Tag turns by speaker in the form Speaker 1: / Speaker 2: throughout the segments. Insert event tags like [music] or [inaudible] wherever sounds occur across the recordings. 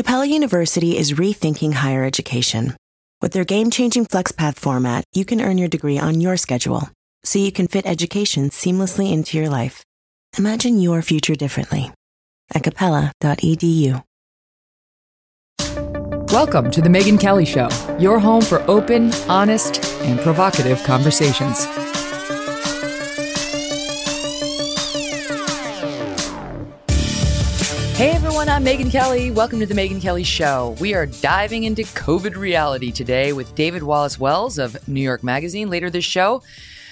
Speaker 1: Capella University is rethinking higher education. With their game changing FlexPath format, you can earn your degree on your schedule, so you can fit education seamlessly into your life. Imagine your future differently at capella.edu.
Speaker 2: Welcome to The Megyn Kelly Show, your home for open, honest, and provocative conversations. Hey everyone, I'm Megyn Kelly. Welcome to The Megyn Kelly Show. We are diving into COVID reality today with David Wallace Wells of New York Magazine. Later this show,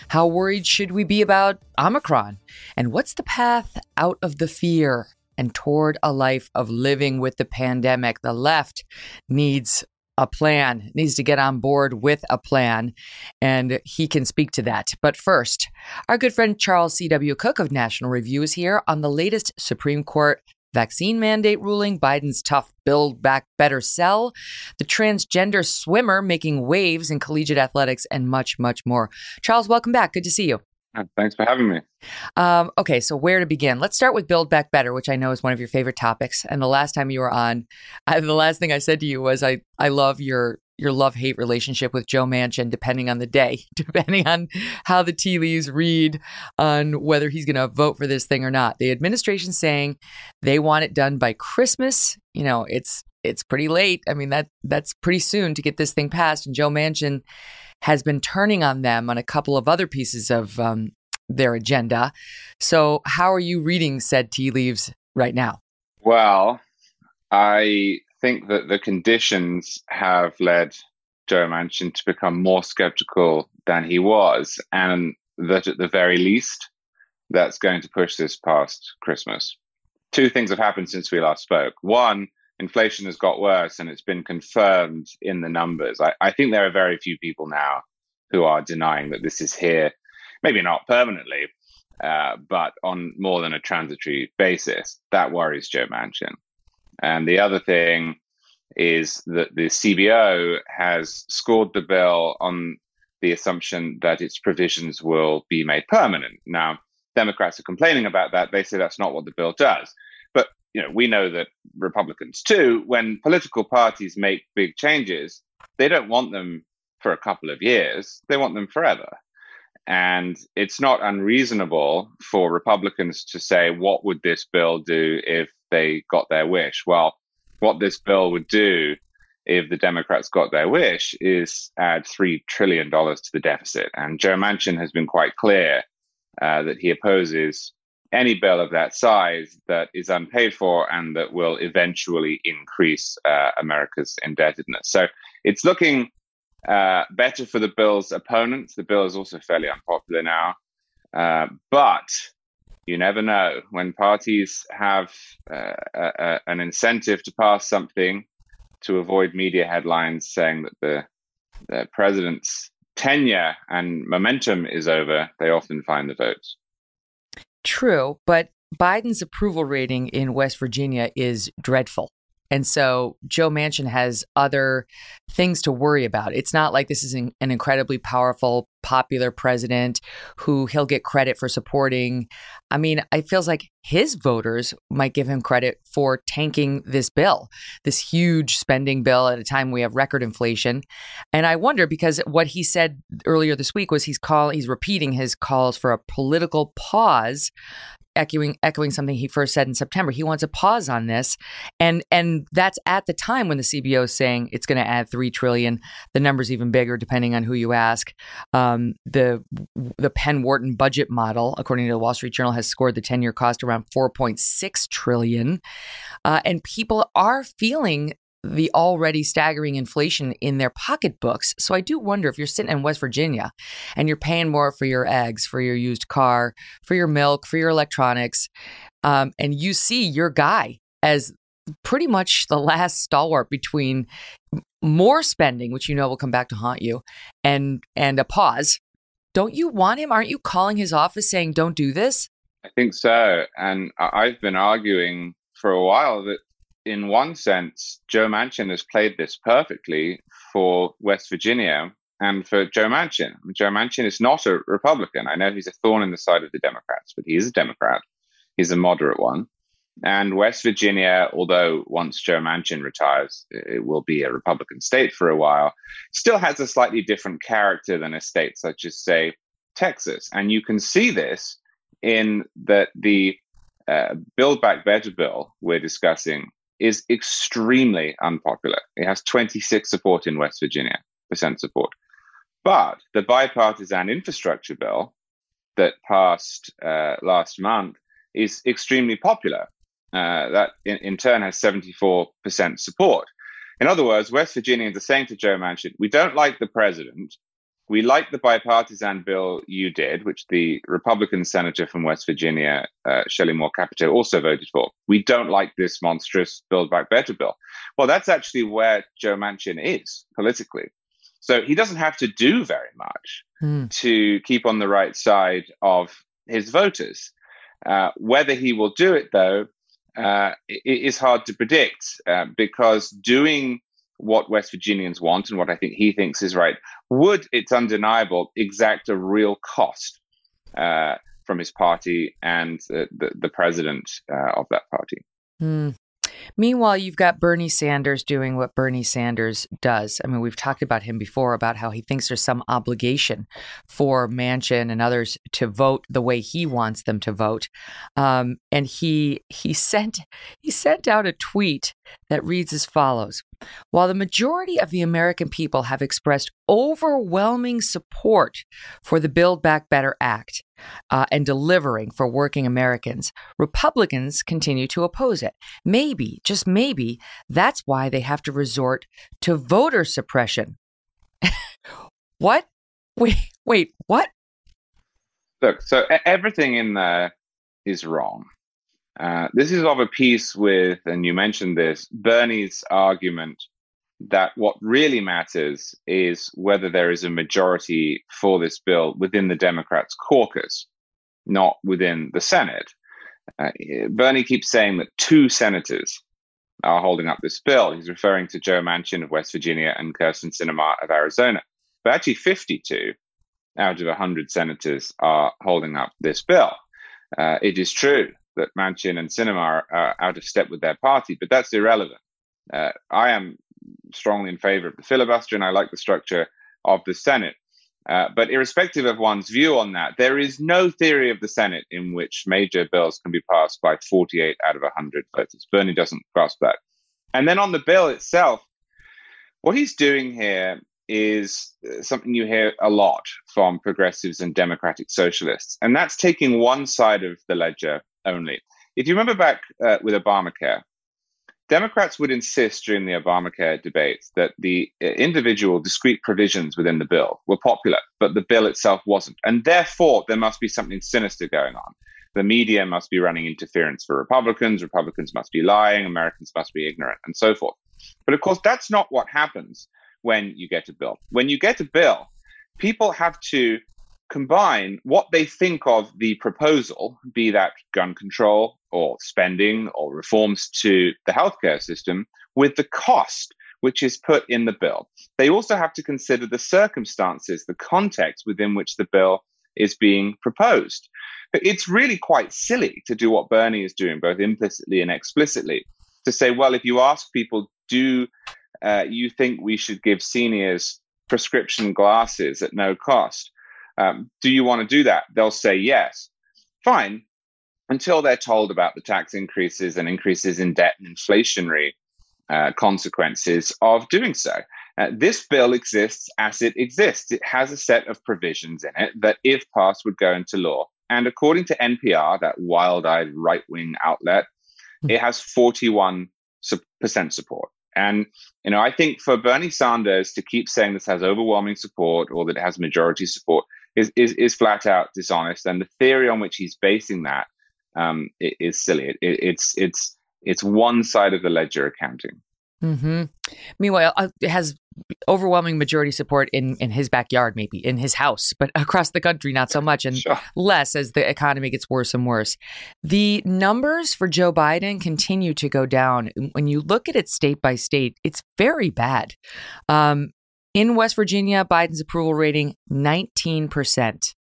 Speaker 2: how worried should we be about Omicron? And what's the path out of the fear and toward a life of living with the pandemic? The left needs a plan, needs to get on board with a plan, and he can speak to that. But first, our good friend Charles C.W. Cooke of National Review is here on the latest Supreme Court vaccine mandate ruling, Biden's tough build back better sell, the transgender swimmer making waves in collegiate athletics, and much, much more. Charles, welcome back. Good to see you.
Speaker 3: Thanks for having me.
Speaker 2: Um, okay, so where to begin? Let's start with Build Back Better, which I know is one of your favorite topics. And the last time you were on, I, the last thing I said to you was, "I I love your your love hate relationship with Joe Manchin, depending on the day, [laughs] depending on how the tea leaves read on whether he's going to vote for this thing or not. The administration's saying they want it done by Christmas. You know, it's it's pretty late. I mean that that's pretty soon to get this thing passed. And Joe Manchin has been turning on them on a couple of other pieces of um, their agenda. So, how are you reading said tea leaves right now?
Speaker 3: Well, I think that the conditions have led Joe Manchin to become more skeptical than he was, and that at the very least, that's going to push this past Christmas. Two things have happened since we last spoke. One, inflation has got worse and it's been confirmed in the numbers. I, I think there are very few people now who are denying that this is here, maybe not permanently, uh, but on more than a transitory basis. That worries Joe Manchin. And the other thing is that the CBO has scored the bill on the assumption that its provisions will be made permanent. Now, Democrats are complaining about that. They say that's not what the bill does. But you know, we know that Republicans too, when political parties make big changes, they don't want them for a couple of years. They want them forever. And it's not unreasonable for Republicans to say, what would this bill do if they got their wish? Well, what this bill would do if the Democrats got their wish is add $3 trillion to the deficit. And Joe Manchin has been quite clear uh, that he opposes any bill of that size that is unpaid for and that will eventually increase uh, America's indebtedness. So it's looking uh, better for the bill's opponents. The bill is also fairly unpopular now. Uh, but you never know. When parties have uh, a, an incentive to pass something to avoid media headlines saying that the, the president's tenure and momentum is over, they often find the votes.
Speaker 2: True, but Biden's approval rating in West Virginia is dreadful. And so Joe Manchin has other things to worry about. It's not like this is an, an, incredibly powerful, popular president who he'll get credit for supporting. I mean, it feels like his voters might give him credit for tanking this bill, this huge spending bill at a time we have record inflation. And I wonder because what he said earlier this week was he's call he's repeating his calls for a political pause echoing echoing something he first said in September. He wants a pause on this, and and that's at the time when the CBO is saying it's going to add three trillion. The number's even bigger depending on who you ask. Um, the the Penn Wharton budget model, according to the Wall Street Journal, has scored the ten year cost around four point six trillion, uh, and people are feeling the already staggering inflation in their pocketbooks. So I do wonder if you're sitting in West Virginia and you're paying more for your eggs, for your used car, for your milk, for your electronics, um, and you see your guy as pretty much the last stalwart between more spending, which you know will come back to haunt you, and and a pause. Don't you want him? Aren't you calling his office saying, "Don't do this"?
Speaker 3: I think so, and I've been arguing for a while that, in one sense, Joe Manchin has played this perfectly for West Virginia and for Joe Manchin. Joe Manchin is not a Republican. I know he's a thorn in the side of the Democrats, but he is a Democrat. He's a moderate one. And West Virginia, although once Joe Manchin retires, it will be a Republican state for a while, still has a slightly different character than a state such as, say, Texas. And you can see this in that the uh, Build Back Better bill we're discussing is extremely unpopular. It has 26 support in West Virginia, percent support. But the bipartisan infrastructure bill that passed uh, last month is extremely popular. Uh, that in, in, turn has 74% support. In other words, West Virginians are saying to Joe Manchin, we don't like the president. We like the bipartisan bill you did, which the Republican senator from West Virginia, uh, Shelley Moore Capito, also voted for. We don't like this monstrous Build Back Better bill. Well, that's actually where Joe Manchin is politically. So he doesn't have to do very much mm. to keep on the right side of his voters. Uh, whether he will do it, though, uh, is hard to predict uh, because doing what West Virginians want and what I think he thinks is right would, it's undeniable, exact a real cost uh, from his party and the, the, the president uh, of that party.
Speaker 2: Mm. Meanwhile, you've got Bernie Sanders doing what Bernie Sanders does. I mean, we've talked about him before about how he thinks there's some obligation for Manchin and others to vote the way he wants them to vote. Um, and he he sent he sent out a tweet that reads as follows: While the majority of the American people have expressed overwhelming support for the Build Back Better Act, uh, and delivering for working Americans, Republicans continue to oppose it. Maybe, just maybe, that's why they have to resort to voter suppression. [laughs] what? Wait, wait, what?
Speaker 3: Look, so everything in there is wrong. Uh, this is of a piece with, and you mentioned this, Bernie's argument that what really matters is whether there is a majority for this bill within the Democrats' caucus, not within the Senate. Uh, Bernie keeps saying that two senators are holding up this bill. He's referring to Joe Manchin of West Virginia and Kyrsten Sinema of Arizona. But actually, 52 out of 100 senators are holding up this bill. Uh, it is true that Manchin and Sinema are, are out of step with their party, but that's irrelevant. Uh, I am strongly in favor of the filibuster, and I like the structure of the Senate. Uh, but irrespective of one's view on that, there is no theory of the Senate in which major bills can be passed by 48 out of 100 voters. Bernie doesn't grasp that. And then on the bill itself, what he's doing here is uh, something you hear a lot from progressives and democratic socialists, and that's taking one side of the ledger only. If you remember back uh, with Obamacare, Democrats would insist during the Obamacare debates that the uh, individual discrete provisions within the bill were popular, but the bill itself wasn't. And therefore, there must be something sinister going on. The media must be running interference for Republicans, Republicans must be lying, Americans must be ignorant, and so forth. But of course, that's not what happens when you get a bill. When you get a bill, people have to combine what they think of the proposal, be that gun control or spending or reforms to the healthcare system, with the cost which is put in the bill. They also have to consider the circumstances, the context within which the bill is being proposed. It's really quite silly to do what Bernie is doing, both implicitly and explicitly, to say, well, if you ask people, do uh, you think we should give seniors prescription glasses at no cost? Um, do you want to do that? They'll say yes. Fine, until they're told about the tax increases and increases in debt and inflationary uh, consequences of doing so. Uh, this bill exists as it exists. It has a set of provisions in it that, if passed, would go into law. And according to NPR, that wild eyed right wing outlet, mm-hmm. it has 41% support. And you know, I think for Bernie Sanders to keep saying this has overwhelming support or that it has majority support is, is, is flat out dishonest. And the theory on which he's basing that um, is silly. It, it's it's It's one side of the ledger accounting.
Speaker 2: Mm-hmm. Meanwhile, uh, it has overwhelming majority support in, in his backyard, maybe in his house, but [laughs] across the country, not so much, and [laughs] sure. less as the economy gets worse and worse. The numbers for Joe Biden continue to go down. When you look at it state by state, it's very bad. Um, in West Virginia, Biden's approval rating 19%.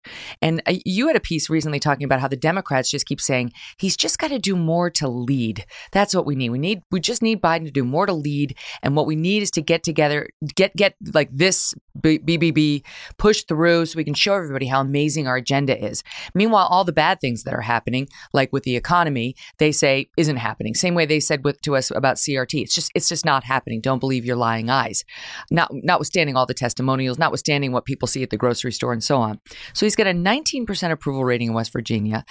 Speaker 2: And uh, you had a piece recently talking about how the Democrats just keep saying he's just got to do more to lead. That's what we need. We need we just need Biden to do more to lead and what we need is to get together get get like this BBB push through so we can show everybody how amazing our agenda is. Meanwhile, all the bad things that are happening like with the economy, they say isn't happening. Same way they said with to us about CRT. It's just it's just not happening. Don't believe your lying eyes. Not notwithstanding all the testimonials, notwithstanding what people see at the grocery store and so on. So he's got a 19% approval rating in West Virginia.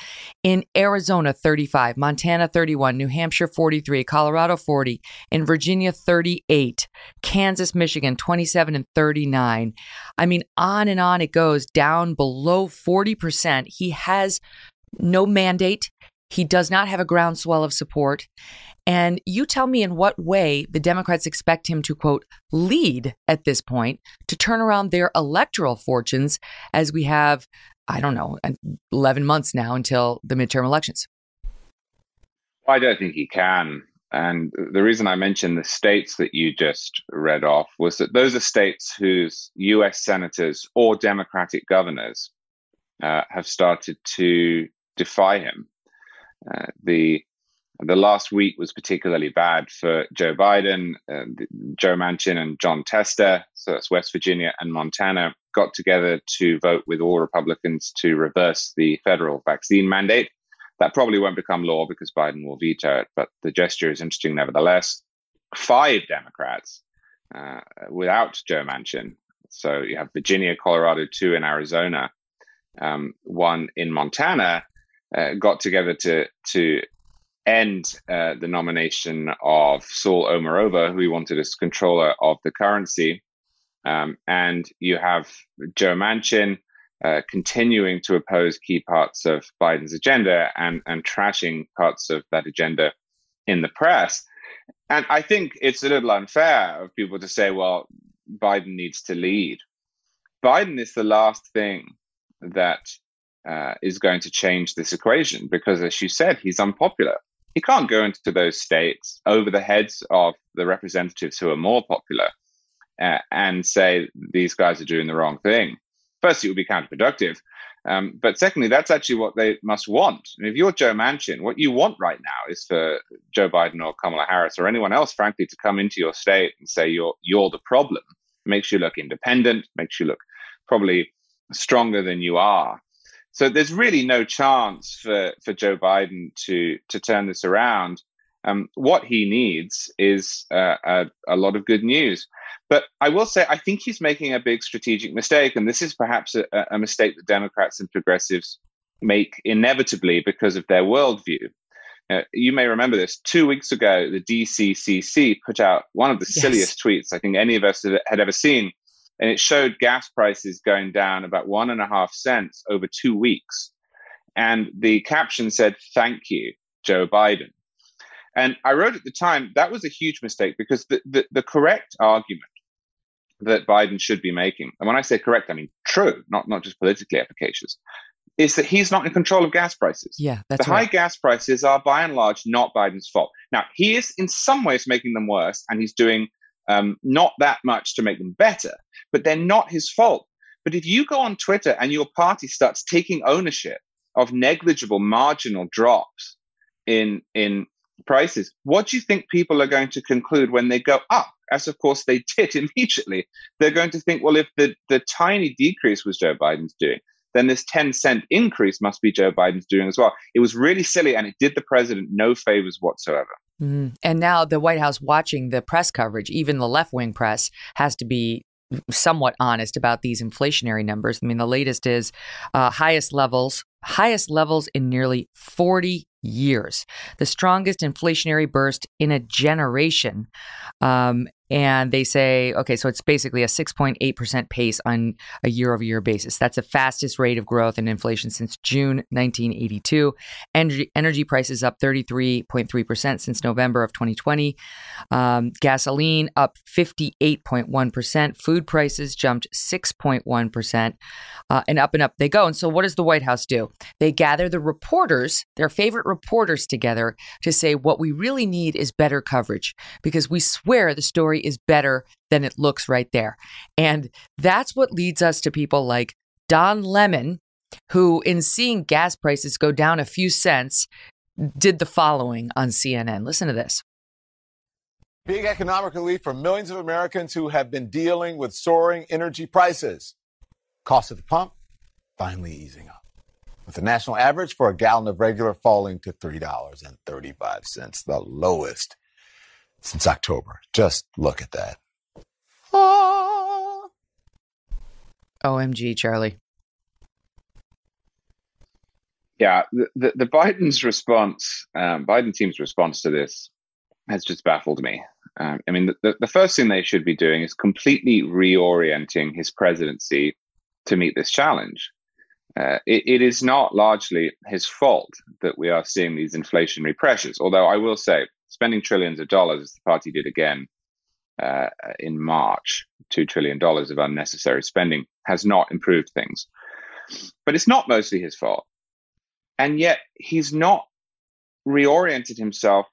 Speaker 2: In Arizona, 35, Montana, 31, New Hampshire, 43, Colorado, 40, in Virginia, 38, Kansas, Michigan, 27 and 39. I mean, on and on it goes down below 40%. He has no mandate. He does not have a groundswell of support. And you tell me in what way the Democrats expect him to, quote, lead at this point to turn around their electoral fortunes as we have, I don't know, 11 months now until the midterm elections.
Speaker 3: I don't think he can. And the reason I mentioned the states that you just read off was that those are states whose US senators or Democratic governors uh, have started to defy him. Uh, the the last week was particularly bad for Joe Biden. Uh, Joe Manchin and Jon Tester, so that's West Virginia and Montana, got together to vote with all Republicans to reverse the federal vaccine mandate. That probably won't become law because Biden will veto it, but the gesture is interesting nevertheless. Five Democrats uh, without Joe Manchin. So you have Virginia, Colorado, two in Arizona, um, one in Montana, got together to to end uh, the nomination of Saule Omarova, who he wanted as comptroller of the currency. Um, and you have Joe Manchin uh, continuing to oppose key parts of Biden's agenda and, and trashing parts of that agenda in the press. And I think it's a little unfair of people to say, well, Biden needs to lead. Biden is the last thing that uh, is going to change this equation because, as you said, he's unpopular. He can't go into those states over the heads of the representatives who are more popular uh, and say these guys are doing the wrong thing. Firstly, it would be counterproductive. Um, but secondly, that's actually what they must want. And if you're Joe Manchin, what you want right now is for Joe Biden or Kamala Harris or anyone else, frankly, to come into your state and say you're you're the problem. Makes you look independent, makes you look probably stronger than you are. So there's really no chance for, for Joe Biden to to turn this around. Um, what he needs is uh, a, a, lot of good news. But I will say, I think he's making a big strategic mistake, and this is perhaps a, a mistake that Democrats and progressives make inevitably because of their worldview. Uh, you may remember this. Two weeks ago, the DCCC put out one of the yes. silliest tweets I think any of us had ever seen and it showed gas prices going down about one and a half cents over two weeks. And the caption said, Thank you, Joe Biden. And I wrote at the time that was a huge mistake because the, the, the correct argument that Biden should be making, and when I say correct, I mean true, not, not just politically efficacious, is that he's not in control of gas prices.
Speaker 2: Yeah, that's
Speaker 3: the
Speaker 2: right.
Speaker 3: high gas prices are by and large not Biden's fault. Now, he is in some ways making them worse, and he's doing um, not that much to make them better, but they're not his fault. But if you go on Twitter and your party starts taking ownership of negligible marginal drops in in prices, what do you think people are going to conclude when they go up? As of course they did [laughs] immediately. They're going to think, well, if the, the tiny decrease was Joe Biden's doing, then this 10 cent increase must be Joe Biden's doing as well. It was really silly and it did the president no favors whatsoever.
Speaker 2: Mm-hmm. And now the White House watching the press coverage, even the left wing press, has to be somewhat honest about these inflationary numbers. I mean, the latest is uh, highest levels, highest levels in nearly 40 years, the strongest inflationary burst in a generation. Um, and they say, okay, so it's basically a 6.8% pace on a year over year basis. That's the fastest rate of growth in inflation since June 1982. Energy, energy prices up 33.3% since November of 2020. Um, gasoline up 58.1%. Food prices jumped 6.1%. Uh, and up and up they go. And so, what does the White House do? They gather the reporters, their favorite reporters, together to say what we really need is better coverage because we swear the story is better than it looks right there. And that's what leads us to people like Don Lemon, who, in seeing gas prices go down a few cents, did the following on CNN. Listen to this.
Speaker 4: Big economic relief for millions of Americans who have been dealing with soaring energy prices. Cost at the pump finally easing up, with the national average for a gallon of regular falling to $3.35, the lowest since October. Just look at that. Ah.
Speaker 2: OMG, Charlie.
Speaker 3: Yeah, the, the, the Biden's response, um, Biden team's response to this has just baffled me. Um, I mean, the, the first thing they should be doing is completely reorienting his presidency to meet this challenge. Uh, it, it is not largely his fault that we are seeing these inflationary pressures. Although I will say, spending trillions of dollars, as the party did again uh, in March, $2 trillion of unnecessary spending has not improved things. But it's not mostly his fault. And yet he's not reoriented himself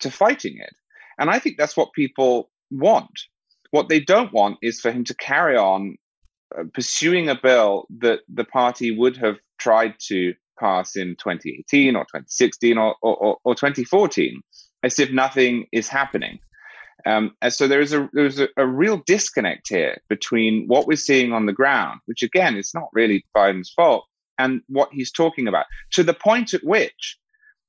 Speaker 3: to fighting it. And I think that's what people want. What they don't want is for him to carry on pursuing a bill that the party would have tried to pass in 2018 or 2016 or, or, or 2014 as if nothing is happening. Um, and so there is a there's a, a, real disconnect here between what we're seeing on the ground, which again is not really Biden's fault, and what he's talking about. To the point at which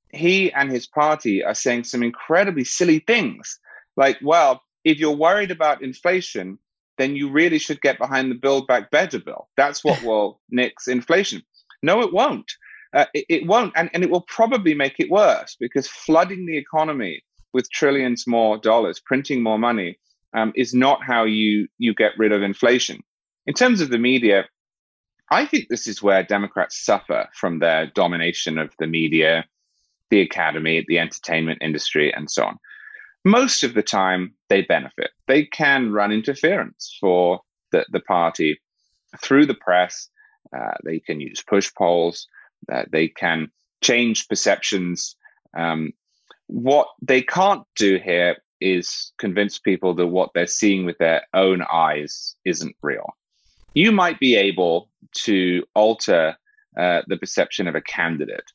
Speaker 3: he and his party are saying some incredibly silly things, like, "Well, if you're worried about inflation, then you really should get behind the Build Back Better bill. That's what [laughs] will nix inflation." No, it won't uh, it, it, won't, and, and it will probably make it worse because flooding the economy with trillions more dollars, printing more money, um, is not how you you get rid of inflation. In terms of the media, I think this is where Democrats suffer from their domination of the media, the academy, the entertainment industry, and so on. Most of the time, they benefit. They can run interference for the, the party through the press. Uh, they can use push polls that they can change perceptions. Um, what they can't do here is convince people that what they're seeing with their own eyes isn't real. You might be able to alter uh, the perception of a candidate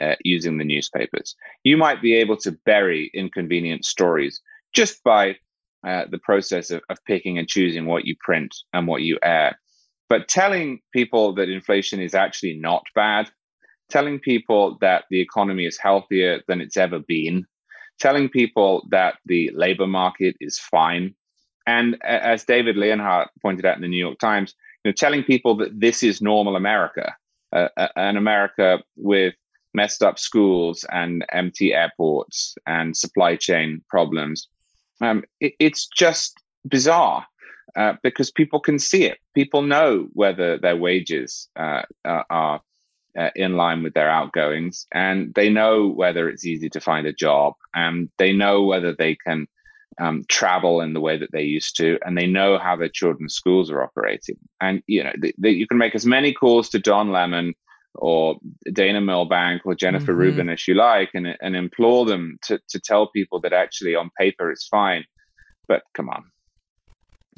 Speaker 3: uh, using the newspapers. You might be able to bury inconvenient stories just by uh, the process of, of picking and choosing what you print and what you air. But telling people that inflation is actually not bad telling people that the economy is healthier than it's ever been, telling people that the labor market is fine. And as David Leonhardt pointed out in the New York Times, you know, telling people that this is normal America, uh, uh, an America with messed up schools and empty airports and supply chain problems. Um, it, it's just bizarre uh, because people can see it. People know whether their wages uh, are uh, in line with their outgoings and they know whether it's easy to find a job and they know whether they can um, travel in the way that they used to and they know how their children's schools are operating and you know you can make as many calls to don lemon or dana milbank or jennifer mm-hmm. rubin as you like and, and implore them to, to tell people that actually on paper it's fine but come on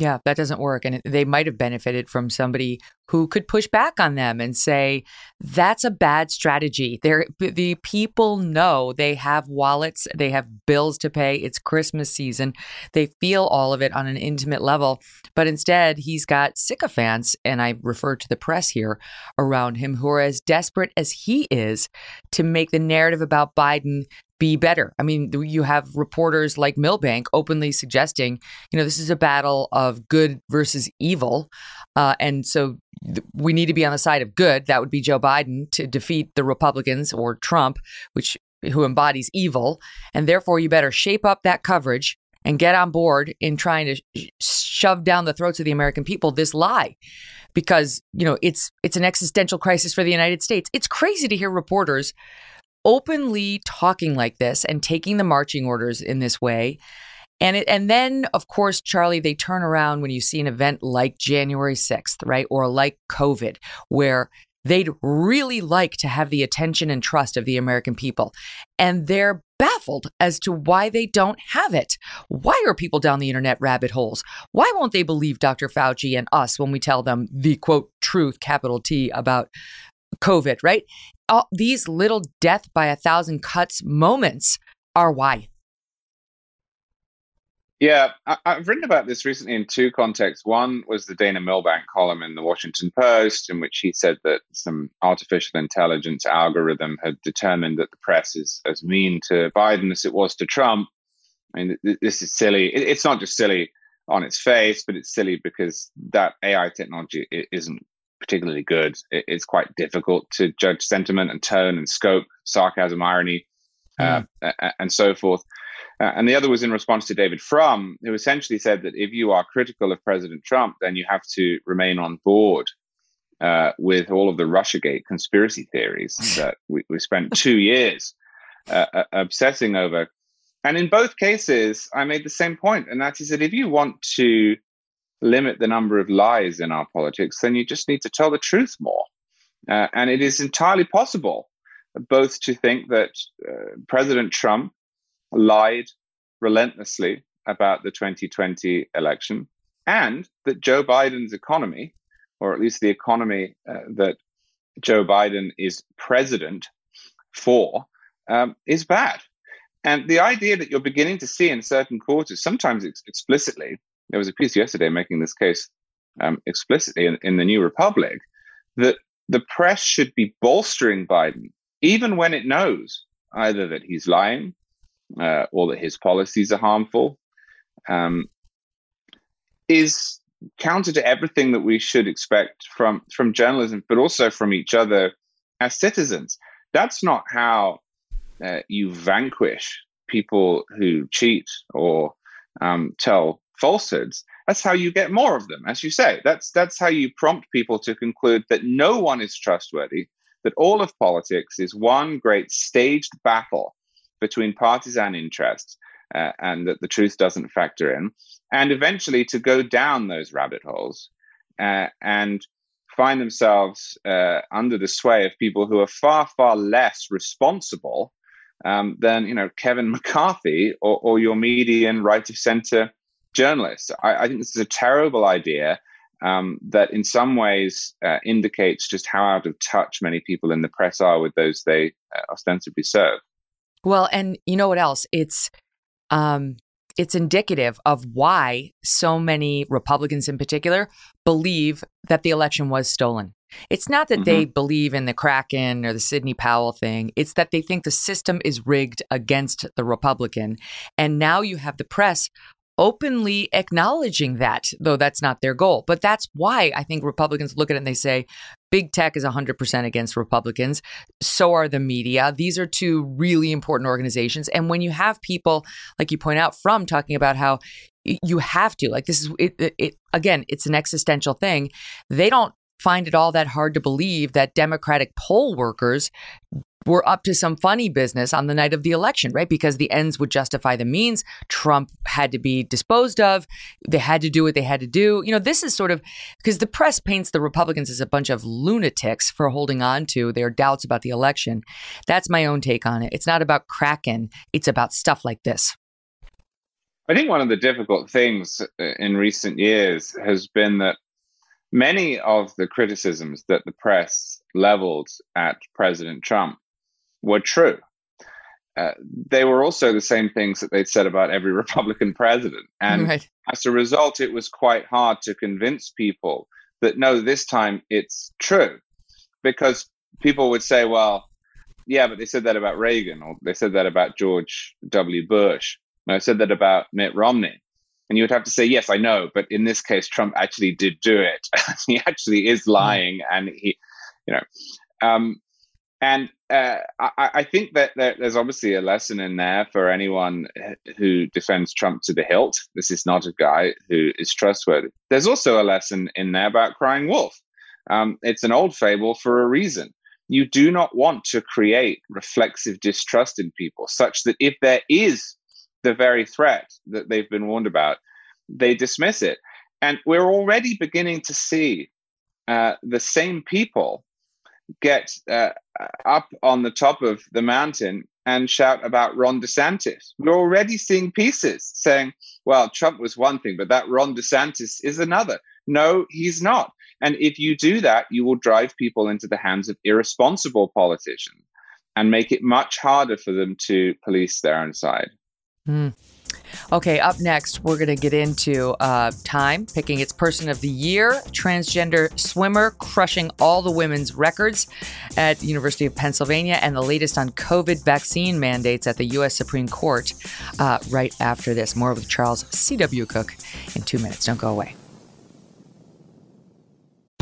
Speaker 2: yeah, that doesn't work. And they might have benefited from somebody who could push back on them and say, that's a bad strategy. They're, the people know they have wallets, they have bills to pay. It's Christmas season. They feel all of it on an intimate level. But instead, he's got sycophants, and I refer to the press here around him, who are as desperate as he is to make the narrative about Biden be better. I mean, you have reporters like Milbank openly suggesting, you know, this is a battle of good versus evil. Uh, and so we need to be on the side of good. That would be Joe Biden to defeat the Republicans or Trump, which who embodies evil. And therefore, you better shape up that coverage and get on board in trying to shove down the throats of the American people this lie because you know it's it's an existential crisis for the United States. It's crazy to hear reporters openly talking like this and taking the marching orders in this way. And it, and then of course Charlie they turn around when you see an event like January 6th, right? Or like COVID where they'd really like to have the attention and trust of the American people. And they're baffled as to why they don't have it. Why are people down the internet rabbit holes? Why won't they believe Dr. Fauci and us when we tell them the quote truth, capital T, about COVID, right? All these little death by a thousand cuts moments are why.
Speaker 3: Yeah, I, have written about this recently in two contexts. One was the Dana Milbank column in the Washington Post, in which he said that some artificial intelligence algorithm had determined that the press is as mean to Biden as it was to Trump. I mean, this is silly. it's not just silly on its face, but it's silly because that AI technology isn't particularly good. it's quite difficult to judge sentiment and tone and scope, sarcasm, irony, mm. uh, and so forth. Uh, and the other was in response to David Frum, who essentially said that if you are critical of President Trump, then you have to remain on board uh, with all of the Russiagate conspiracy theories [laughs] that we, we spent two years uh, uh, obsessing over. And in both cases, I made the same point, and that is that if you want to limit the number of lies in our politics, then you just need to tell the truth more. Uh, and it is entirely possible both to think that uh, President Trump lied relentlessly about the 2020 election and that Joe Biden's economy, or at least the economy uh, that Joe Biden is president for, um, is bad. And the idea that you're beginning to see in certain quarters, sometimes ex- explicitly, there was a piece yesterday making this case um, explicitly in, in the New Republic, that the press should be bolstering Biden, even when it knows either that he's lying uh, or that his policies are harmful, um, is counter to everything that we should expect from from journalism, but also from each other as citizens. That's not how uh, you vanquish people who cheat or um, tell falsehoods. That's how you get more of them, as you say. That's that's how you prompt people to conclude that no one is trustworthy, that all of politics is one great staged battle between partisan interests uh, and that the truth doesn't factor in, and eventually to go down those rabbit holes uh, and find themselves uh, under the sway of people who are far, far less responsible um, than you know Kevin McCarthy or, or your median right of center journalists. I, I, think this is a terrible idea. Um, that in some ways uh, indicates just how out of touch many people in the press are with those they uh, ostensibly serve.
Speaker 2: Well, and you know what else? It's um it's indicative of why so many Republicans in particular believe that the election was stolen. It's not that mm-hmm. they believe in the Kraken or the Sidney Powell thing. It's that they think the system is rigged against the Republican. And now you have the press openly acknowledging that, though that's not their goal. But that's why I think Republicans look at it and they say, Big tech is 100% against Republicans. So are the media. These are two really important organizations. And when you have people, like you point out, from talking about how you have to, like this is, it, it, it again, it's an existential thing. They don't find it all that hard to believe that Democratic poll workers were up to some funny business on the night of the election, right? Because the ends would justify the means. Trump had to be disposed of. They had to do what they had to do. You know, this is sort of because the press paints the Republicans as a bunch of lunatics for holding on to their doubts about the election. That's my own take on it. It's not about Kraken, it's about stuff like this.
Speaker 3: I think one of the difficult things uh, in recent years has been that many of the criticisms that the press leveled at President Trump were true. Uh, they were also the same things that they'd said about every [laughs] Republican president. And right. as a result, it was quite hard to convince people that no, this time it's true. Because people would say, well, yeah, but they said that about Reagan, or they said that about George W. Bush, or they said that about Mitt Romney. And you would have to say, yes, I know, but in this case, Trump actually did do it. [laughs] he actually is mm-hmm. lying, and he, you know, um, and uh, I, I, think that, there's obviously a lesson in there for anyone who defends Trump to the hilt. This is not a guy who is trustworthy. There's also a lesson in there about crying wolf. Um, it's an old fable for a reason. You do not want to create reflexive distrust in people, such that if there is the very threat that they've been warned about, they dismiss it. And we're already beginning to see uh, the same people get uh, up on the top of the mountain and shout about Ron DeSantis. We're already seeing pieces saying, well, Trump was one thing, but that Ron DeSantis is another. No, he's not. And if you do that, you will drive people into the hands of irresponsible politicians and make it much harder for them to police their own side.
Speaker 2: Mm. Okay, up next, we're going to get into uh, Time picking its Person of the Year, transgender swimmer crushing all the women's records at University of Pennsylvania, and the latest on COVID vaccine mandates at the U.S. Supreme Court. Uh, right after this, more with Charles C.W. Cooke in two minutes. Don't go away.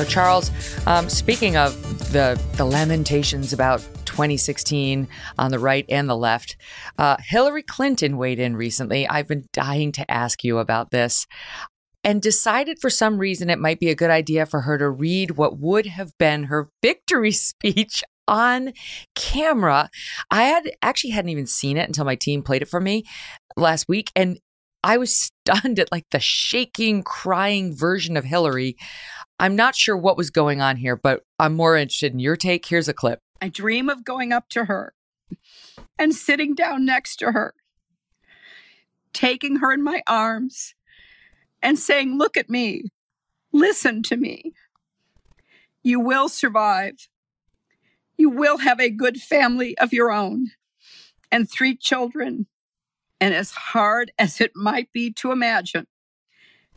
Speaker 2: So, Charles, um, speaking of the the lamentations about 2016 on the right and the left, uh, Hillary Clinton weighed in recently. I've been dying to ask you about this. And decided for some reason it might be a good idea for her to read what would have been her victory [laughs] speech on camera. I had actually hadn't even seen it until my team played it for me last week. And I was stunned at like the shaking, crying version of Hillary. I'm not sure what was going on here, but I'm more interested in your take. Here's a clip.
Speaker 5: I dream of going up to her and sitting down next to her, taking her in my arms and saying, Look at me, listen to me. You will survive. You will have a good family of your own and three children and as hard [laughs] as it might be to imagine,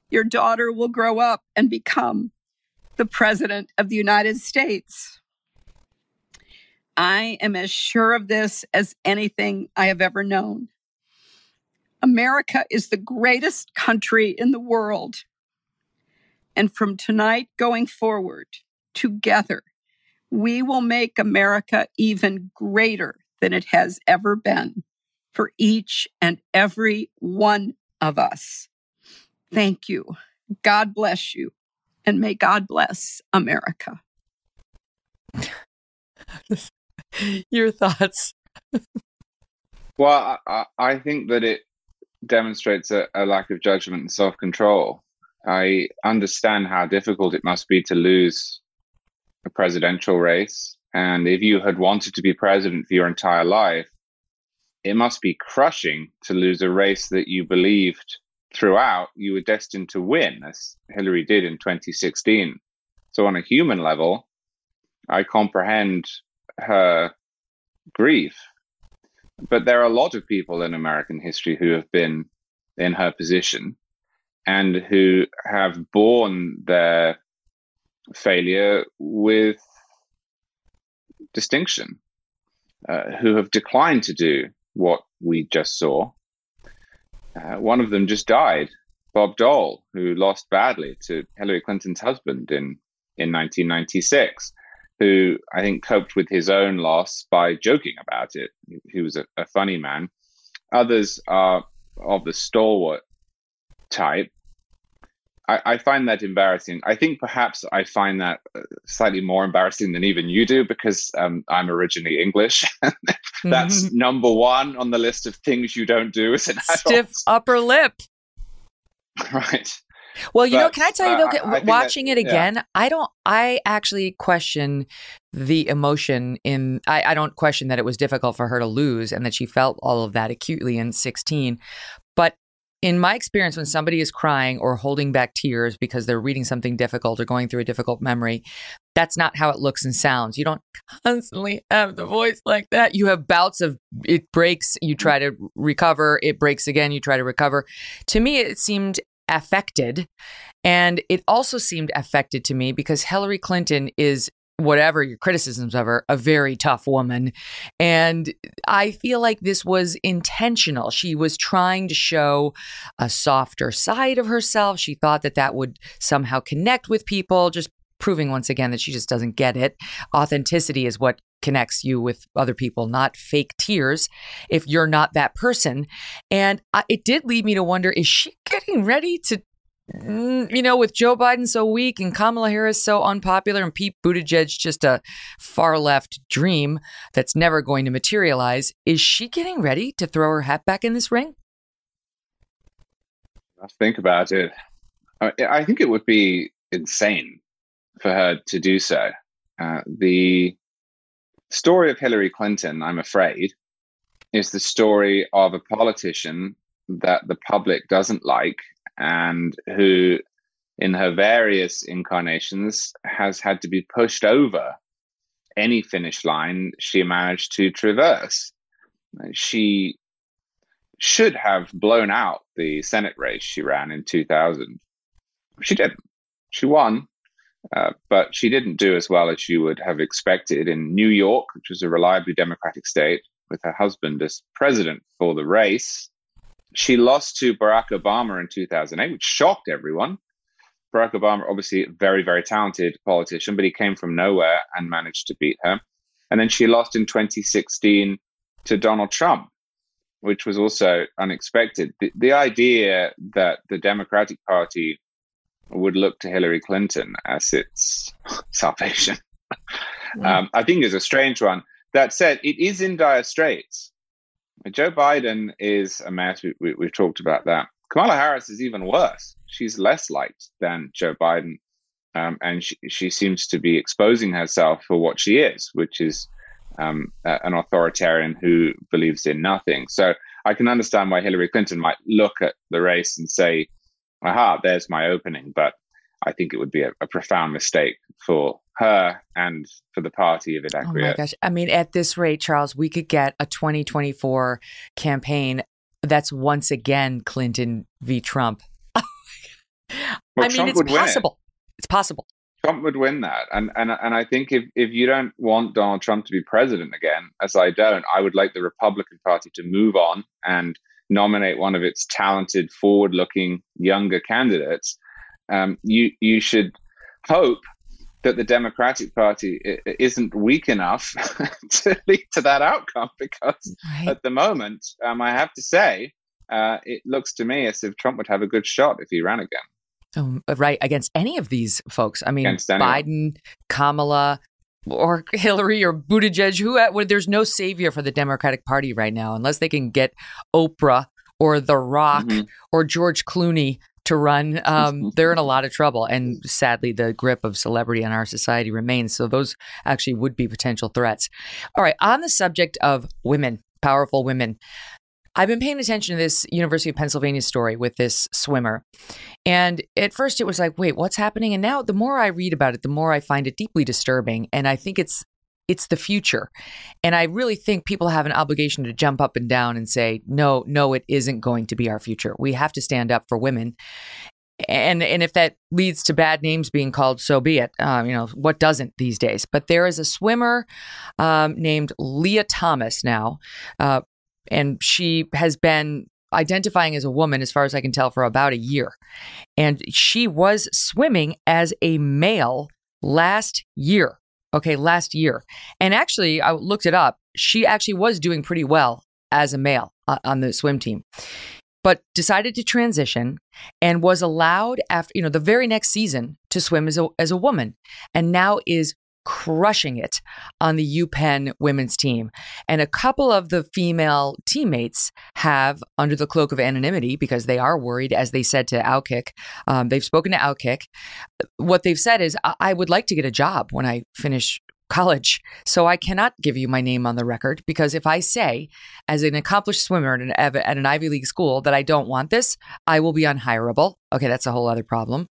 Speaker 5: your daughter will grow up and become the President of the United States. I am as sure of this as anything I have ever known. America is the greatest country in the world. And from tonight going forward, together, we will make America even greater than it has ever been for each and every one of us. Thank you. God bless you. And may God bless America. [laughs]
Speaker 2: Your thoughts?
Speaker 3: well, I, I, think that it demonstrates a, a lack of judgment and self control. I understand how difficult it must be to lose a presidential race. And if you had wanted to be president for your entire life, it must be crushing to lose a race that you believed throughout you were destined to win, as Hillary did in 2016. So, on a human level, I comprehend her grief. But there are a lot of people in American history who have been in her position and who have borne their failure with distinction, uh, who have declined to do what we just saw. Uh, one of them just died, Bob Dole, who lost badly to Hillary Clinton's husband in, in 1996. who I think coped with his own loss by joking about it. He was a, a funny man. Others are of the stalwart type. I, I, find that embarrassing. I think perhaps I find that uh, slightly more embarrassing than even you do because um, I'm originally English. [laughs] That's mm-hmm. number one on the list of things you don't do as an adult.
Speaker 2: Stiff upper lip. [laughs]
Speaker 3: Right.
Speaker 2: Well, you but, know, can I tell you though, uh, watching that, it again, yeah. I don't, I actually question the emotion in, I, I don't question that it was difficult for her to lose and that she felt all of that acutely in 16. In my experience, when somebody is crying or holding back tears because they're reading something difficult or going through a difficult memory, that's not how it looks and sounds. You don't [laughs] constantly have the voice like that. You have bouts of it breaks, you try to recover, it breaks again, you try to recover. To me, it seemed affected. And it also seemed affected to me because Hillary Clinton is whatever your criticisms of her, a very tough woman. And I feel like this was intentional. She was trying to show a softer side of herself. She thought that that would somehow connect with people, just proving once again that she just doesn't get it. Authenticity is what connects you with other people, not fake tears if you're not that person. And I, it did lead me to wonder is she getting ready to you know, with Joe Biden so weak and Kamala Harris so unpopular and Pete Buttigieg just a far left dream that's never going to materialize, is she getting ready to throw her hat back in this ring?
Speaker 3: Think about it. I think it would be insane for her to do so. Uh, the story of Hillary Clinton, I'm afraid, is the story of a politician that the public doesn't like and who, in her various incarnations, has had to be pushed over any finish line she managed to traverse. She should have blown out the Senate race she ran in 2000. She didn't. She won, uh, but she didn't do as well as you would have expected in New York, which was a reliably Democratic state, with her husband as president for the race. She lost to Barack Obama in 2008, which shocked everyone. Barack Obama, obviously a very, very talented politician, but he came from nowhere and managed to beat her. And then she lost in 2016 to Donald Trump, which was also unexpected. The, the idea that the Democratic Party would look to Hillary Clinton as its [laughs] salvation. Mm. Um, I think is a strange one. That said, it is in dire straits. Joe Biden is a mess. We, we, we've talked about that. Kamala Harris is even worse. She's less liked than Joe Biden. Um, and she, she seems to be exposing herself for what she is, which is um, an authoritarian who believes in nothing. So I can understand why Hillary Clinton might look at the race and say, aha, there's my opening. But I think it would be a, a profound mistake for her and for the party if it. Oh my gosh.
Speaker 2: I mean, at this rate, Charles, we could get a 2024 campaign that's once again Clinton v. Trump. [laughs] well, I mean, it's possible. It. It's possible.
Speaker 3: Trump would win that. And and and I think if, if you don't want Donald Trump to be president again, as I don't, I would like the Republican Party to move on and nominate one of its talented, forward-looking younger candidates, um, you you should hope that the Democratic Party isn't weak enough [laughs] to lead to that outcome. Because right. at the moment, um, I have to say, uh, it looks to me as if Trump would have a good shot if he ran again.
Speaker 2: Um, right against any of these folks. I mean, Biden, Kamala, or [laughs] Hillary or Buttigieg, who there's no savior for the Democratic Party right now unless they can get Oprah or The Rock mm-hmm. or George Clooney to run. Um, [laughs] they're in a lot of trouble, and sadly, the grip of celebrity on our society remains. So those actually would be potential threats. All right, on the subject of women, powerful women. I've been paying attention to this University of Pennsylvania story with this swimmer. And at first it was like, wait, what's happening? And now the more I read about it, the more I find it deeply disturbing. And I think it's it's the future. And I really think people have an obligation to jump up and down and say, no, no, it isn't going to be our future. We have to stand up for women. And and if that leads to bad names being called, so be it. Um, you know what doesn't these days. But there is a swimmer um, named Lia Thomas now, uh, and she has been identifying as a woman, as far as I can tell, for about a year. And she was swimming as a male last year. Okay, last year. And actually, I looked it up. She actually was doing pretty well as a male uh, on the swim team, but decided to transition and was allowed after, you know, the very next season to swim as a, as a woman and now is crushing it on the UPenn women's team. And a couple of the female teammates have, under the cloak of anonymity, because they are worried, as they said to Outkick, um, they've spoken to Outkick. What they've said is, I-, I would like to get a job when I finish college. So I cannot give you my name on the record because if I say, as an accomplished swimmer at an, Ivy League school, that I don't want this, I will be unhireable. Okay, that's a whole other problem.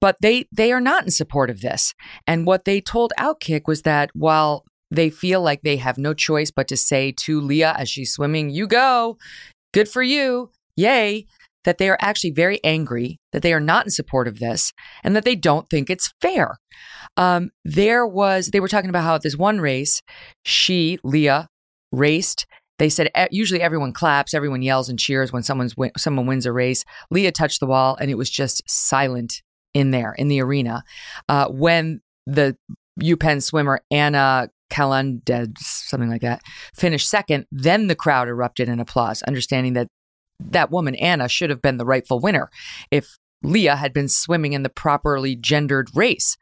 Speaker 2: But they they are not in support of this. And what they told Outkick was that while they feel like they have no choice but to say to Lia as she's swimming, "You go, good for you, yay." That they are actually very angry, that they are not in support of this, and that they don't think it's fair. Um, there was, they were talking about how at this one race, she, Lia, raced. They said usually everyone claps, everyone yells and cheers when someone's win- someone wins a race. Lia touched the wall and it was just silent in there in the arena. Uh, when the UPenn swimmer Anna Calendez, something like that, finished second, then the crowd erupted in applause, understanding that that woman Anna should have been the rightful winner if Lia had been swimming in the properly gendered race.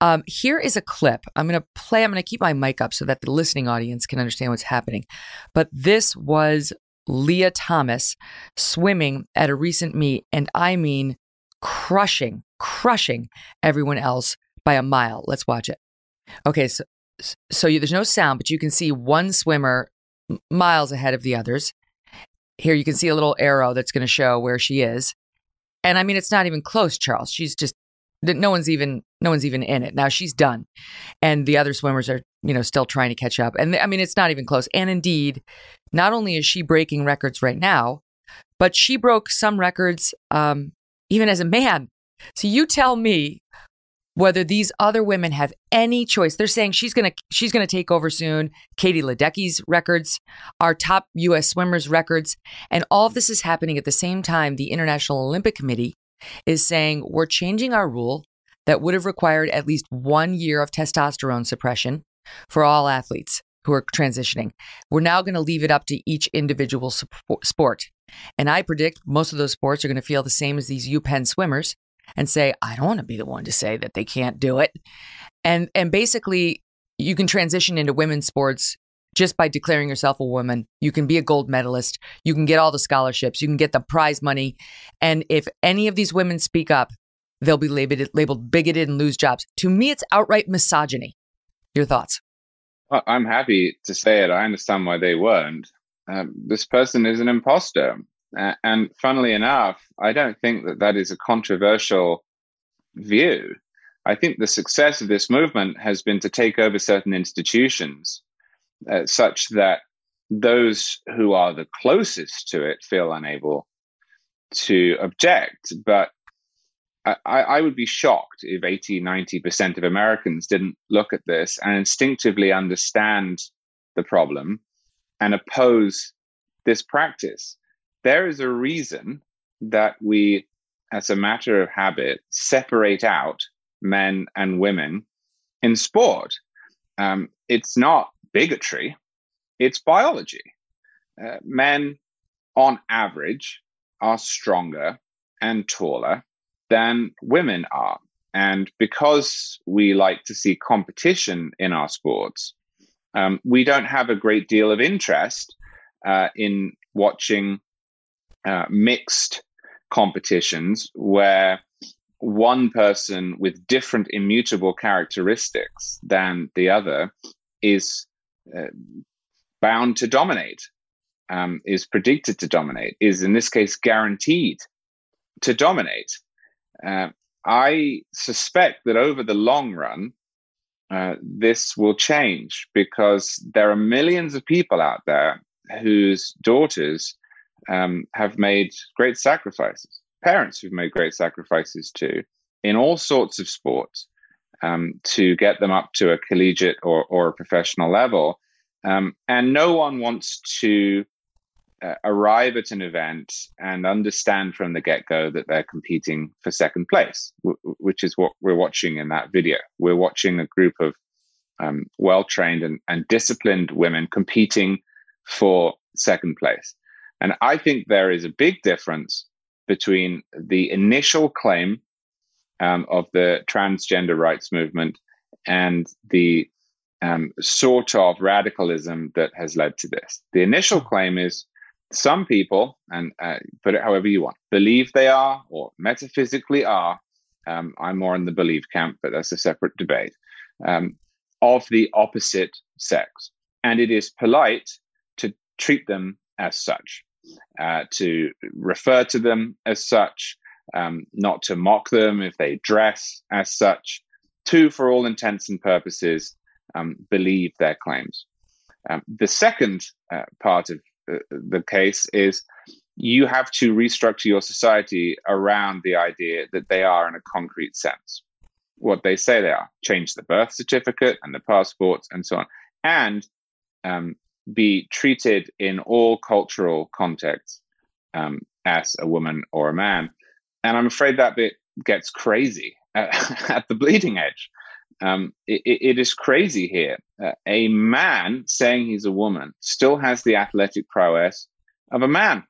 Speaker 2: Um, here is a clip. I'm going to play, I'm going to keep my mic up so that the listening audience can understand what's happening. But this was Lia Thomas swimming at a recent meet, and I mean crushing, crushing everyone else by a mile. Let's watch it. Okay, so so you, there's no sound, but you can see one swimmer miles ahead of the others. Here you can see a little arrow that's going to show where she is. And I mean, it's not even close, Charles. She's just no one's even no one's even in it. Now she's done. And the other swimmers are you know still trying to catch up. And i mean it's not even close. And indeed not only is she breaking records right now but she broke some records um, even as a man. So you tell me whether these other women have any choice. They're saying she's going to she's going to take over soon. Katie Ledecky's records, our top US swimmers records, and all of this is happening at the same time the International Olympic Committee is saying we're changing our rule that would have required at least 1 year of testosterone suppression for all athletes who are transitioning. We're now going to leave it up to each individual sport. And I predict most of those sports are going to feel the same as these UPenn swimmers and say, I don't want to be the one to say that they can't do it. And and basically you can transition into women's sports just by declaring yourself a woman. You can be a gold medalist. You can get all the scholarships. You can get the prize money. And if any of these women speak up, they'll be labeled, labeled bigoted and lose jobs. To me, it's outright misogyny. Your thoughts?
Speaker 3: I'm happy to say it. I understand why they weren't. Um, this person is an imposter. Uh, and funnily enough, I don't think that that is a controversial view. I think the success of this movement has been to take over certain institutions uh, such that those who are the closest to it feel unable to object. But I, I, would be shocked if 80, 90% of Americans didn't look at this and instinctively understand the problem and oppose this practice there is a reason that we, as a matter of habit, separate out men and women in sport. Um, it's not bigotry, it's biology. Uh, men, on average, are stronger and taller than women are. And because we like to see competition in our sports, um, we don't have a great deal of interest uh, in watching uh, mixed competitions where one person with different immutable characteristics than the other is uh, bound to dominate, um, is predicted to dominate, is in this case guaranteed to dominate. Uh, I suspect that over the long run, uh, this will change because there are millions of people out there whose daughters um, have made great sacrifices. Parents who've made great sacrifices too, in all sorts of sports, um, to get them up to a collegiate or, or a professional level. Um, and no one wants to uh, arrive at an event and understand from the get go that they're competing for second place, w- which is what we're watching in that video. We're watching a group of um, well trained and, and disciplined women competing for second place. And I think there is a big difference between the initial claim um, of the transgender rights movement and the um, sort of radicalism that has led to this. The initial claim is some people, and uh, put it however you want, believe they are or metaphysically are. Um, I'm more in the belief camp, but that's a separate debate. Um, of the opposite sex, and it is polite to treat them as such, uh, to refer to them as such, um, not to mock them if they dress as such, to, for all intents and purposes, um, believe their claims. Um, the second uh, part of the, the case is you have to restructure your society around the idea that they are in a concrete sense what they say they are. Change the birth certificate and the passports and so on. And um, be treated in all cultural contexts um, as a woman or a man and i'm afraid that bit gets crazy [laughs] at, at the bleeding edge um, it, it is crazy here. Uh, a man saying he's a woman still has the athletic prowess of a man.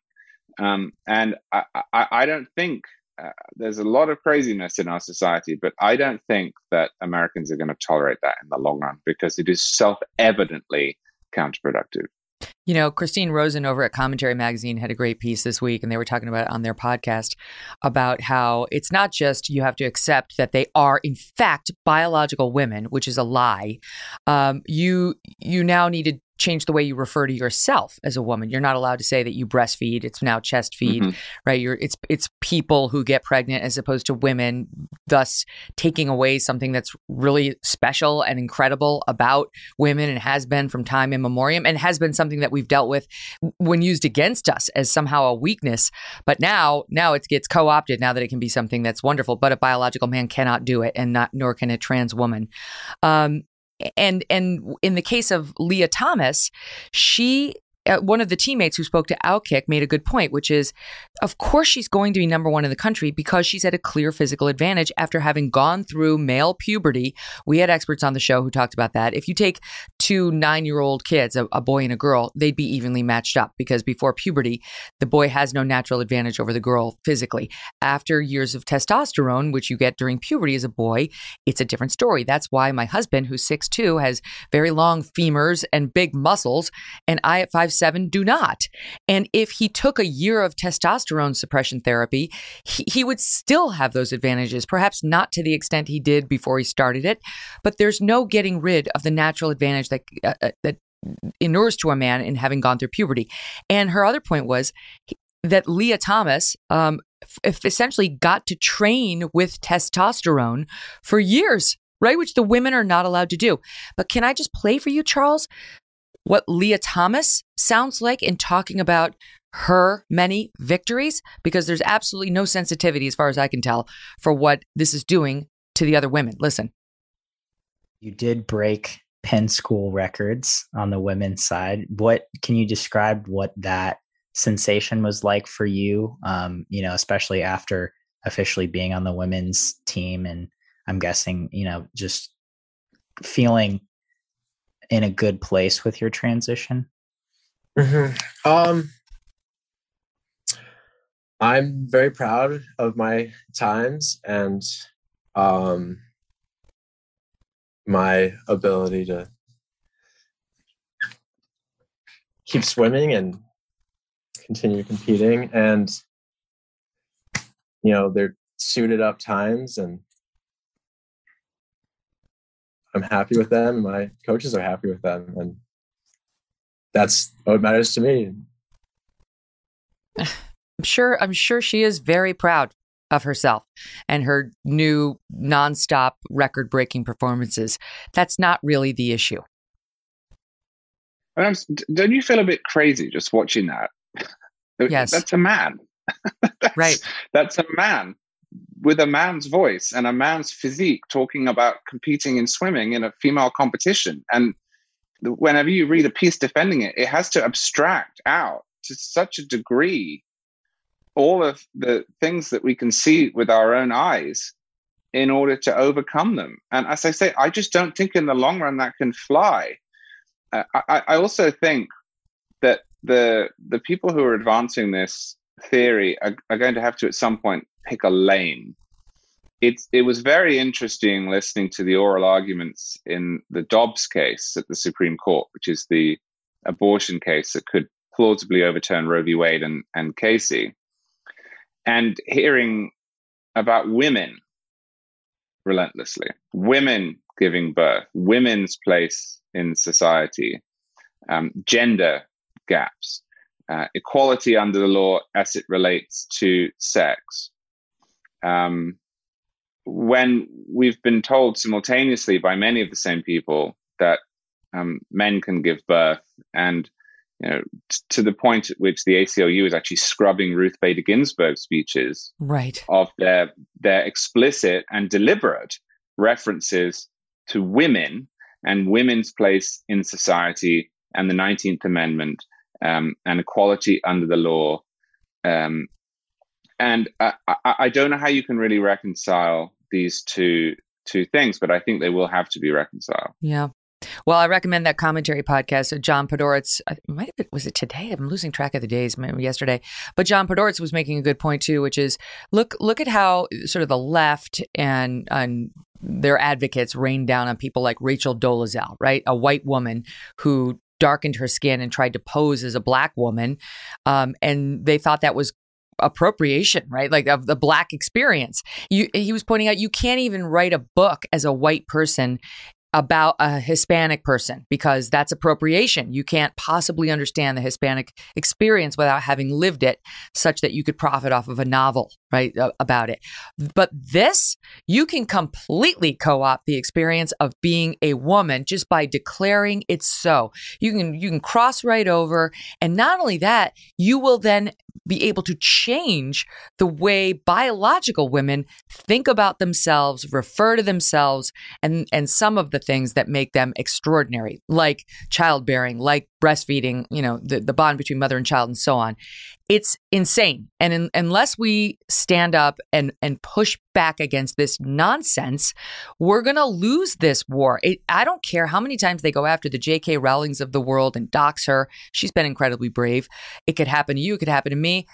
Speaker 3: Um, and I, I, I, don't think uh, there's a lot of craziness in our society, but I don't think that Americans are going to tolerate that in the long run because it is self evidently counterproductive.
Speaker 2: You know, Christine Rosen over at Commentary Magazine had a great piece this week, and they were talking about it on their podcast about how it's not just you have to accept that they are, in fact, biological women, which is a lie. Um, you you now need to change the way you refer to yourself as a woman. You're not allowed to say that you breastfeed. It's now chest feed, mm-hmm. right? You're it's it's people who get pregnant as opposed to women, thus taking away something that's really special and incredible about women and has been from time immemorial and has been something that we've dealt with when used against us as somehow a weakness. But now now it gets co-opted now that it can be something that's wonderful, but a biological man cannot do it and not nor can a trans woman. Um, and and in the case of Lia Thomas, she uh, one of the teammates who spoke to Outkick made a good point, which is, of course, she's going to be number one in the country because she's at a clear physical advantage after having gone through male puberty. We had experts on the show who talked about that. If you take two nine year old kids, a, a boy and a girl, they'd be evenly matched up because before puberty, the boy has no natural advantage over the girl physically. After years of testosterone, which you get during puberty as a boy, it's a different story. That's why my husband, who's 6'2, has very long femurs and big muscles. And I, at 5'6, 7 do not. And if he took a year of testosterone suppression therapy, he, he would still have those advantages, perhaps not to the extent he did before he started it. But there's no getting rid of the natural advantage that, uh, uh that inures to a man in having gone through puberty. And her other point was that Lia Thomas um, f- essentially got to train with testosterone for years, right? Which the women are not allowed to do. But can I just play for you, Charles, what Lia Thomas sounds like in talking about her many victories because there's absolutely no sensitivity, as far as I can tell, for what this is doing to the other women. Listen.
Speaker 6: You did break Penn school records on the women's side. What can you describe what that sensation was like for you? Um, you know, especially after officially being on the women's team, and I'm guessing, you know, just feeling in a good place with your transition?
Speaker 7: Mm-hmm. Um, I'm very proud of my times and um, my ability to keep swimming and continue competing. And, you know, they're suited up times and I'm happy with them. My coaches are happy with them, and that's what matters to me. [sighs]
Speaker 2: I'm sure. I'm sure she is very proud of herself and her new nonstop record-breaking performances. That's not really the issue.
Speaker 3: don't you feel a bit crazy just watching that? [laughs]
Speaker 2: Yes,
Speaker 3: that's a man. [laughs] that's,
Speaker 2: right.
Speaker 3: That's a man with a man's voice and a man's physique talking about competing in swimming in a female competition. And whenever you read a piece defending it, it has to abstract out to such a degree all of the things that we can see with our own eyes in order to overcome them. And as I say, I just don't think in the long run that can fly. Uh, I, I also think that the the people who are advancing this theory are, are going to have to at some point pick a lane. It's it was very interesting listening to the oral arguments in the Dobbs case at the Supreme Court, which is the abortion case that could plausibly overturn Roe v. Wade and, and Casey, and hearing about women relentlessly, women giving birth, women's place in society, um, gender gaps, uh, equality under the law as it relates to sex. Um, when we've been told simultaneously by many of the same people that um, men can give birth, and you know, t- to the point at which the ACLU is actually scrubbing Ruth Bader Ginsburg speeches
Speaker 2: right.
Speaker 3: of their their explicit and deliberate references to women and women's place in society and the 19th Amendment um, and equality under the law. Um, and I, I, don't know how you can really reconcile these two two things, but I think they will have to be reconciled.
Speaker 2: Yeah. Well, I recommend that commentary podcast. John Podhoretz, might have been, was it today? I'm losing track of the days. Yesterday, but John Podhoretz was making a good point too, which is look look at how sort of the left and and their advocates rained down on people like Rachel Dolezal, right? A white woman who darkened her skin and tried to pose as a black woman, um, and they thought that was appropriation, right? Like of the black experience. You, he was pointing out you can't even write a book as a white person about a Hispanic person because that's appropriation. You can't possibly understand the Hispanic experience without having lived it, such that you could profit off of a novel, right, about it. But this, you can completely co opt the experience of being a woman just by declaring it's so. You can you can cross right over, and not only that, you will then be able to change the way biological women think about themselves, refer to themselves, and, and some of the things that make them extraordinary, like childbearing, like breastfeeding, you know, the, the bond between mother and child, and so on. It's insane. And in, unless we stand up and, and push back against this nonsense, we're going to lose this war. It, I don't care how many times they go after the J.K. Rowlings of the world and dox her. She's been incredibly brave. It could happen to you, it could happen to me.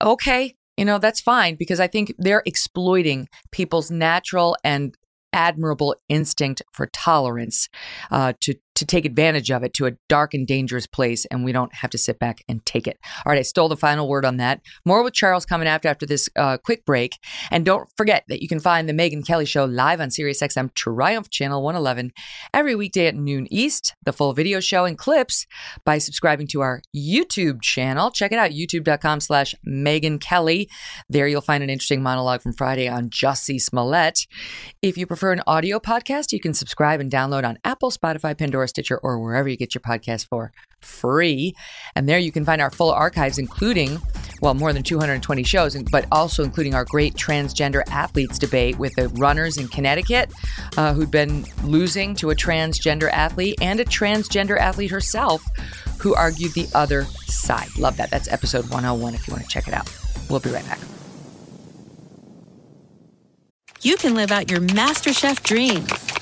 Speaker 2: Okay, you know, that's fine because I think they're exploiting people's natural and admirable instinct for tolerance uh, to to take advantage of it to a dark and dangerous place, and we don't have to sit back and take it. All right, I stole the final word on that. More with Charles coming after after this uh, quick break, and don't forget that you can find the Megyn Kelly Show live on SiriusXM Triumph Channel 111 every weekday at noon East. The full video show and clips by subscribing to our YouTube channel. Check it out, YouTube.com/slash Megyn Kelly. There you'll find an interesting monologue from Friday on Jussie Smollett. If you prefer an audio podcast, you can subscribe and download on Apple, Spotify, Pandora. Stitcher, or wherever you get your podcast for free. And there you can find our full archives, including, well, more than 220 shows, but also including our great transgender athletes debate with the runners in Connecticut uh, who'd been losing to a transgender athlete and a transgender athlete herself who argued the other side. Love that. That's episode 101 if you want to check it out. We'll be right back.
Speaker 8: You can live out your MasterChef dreams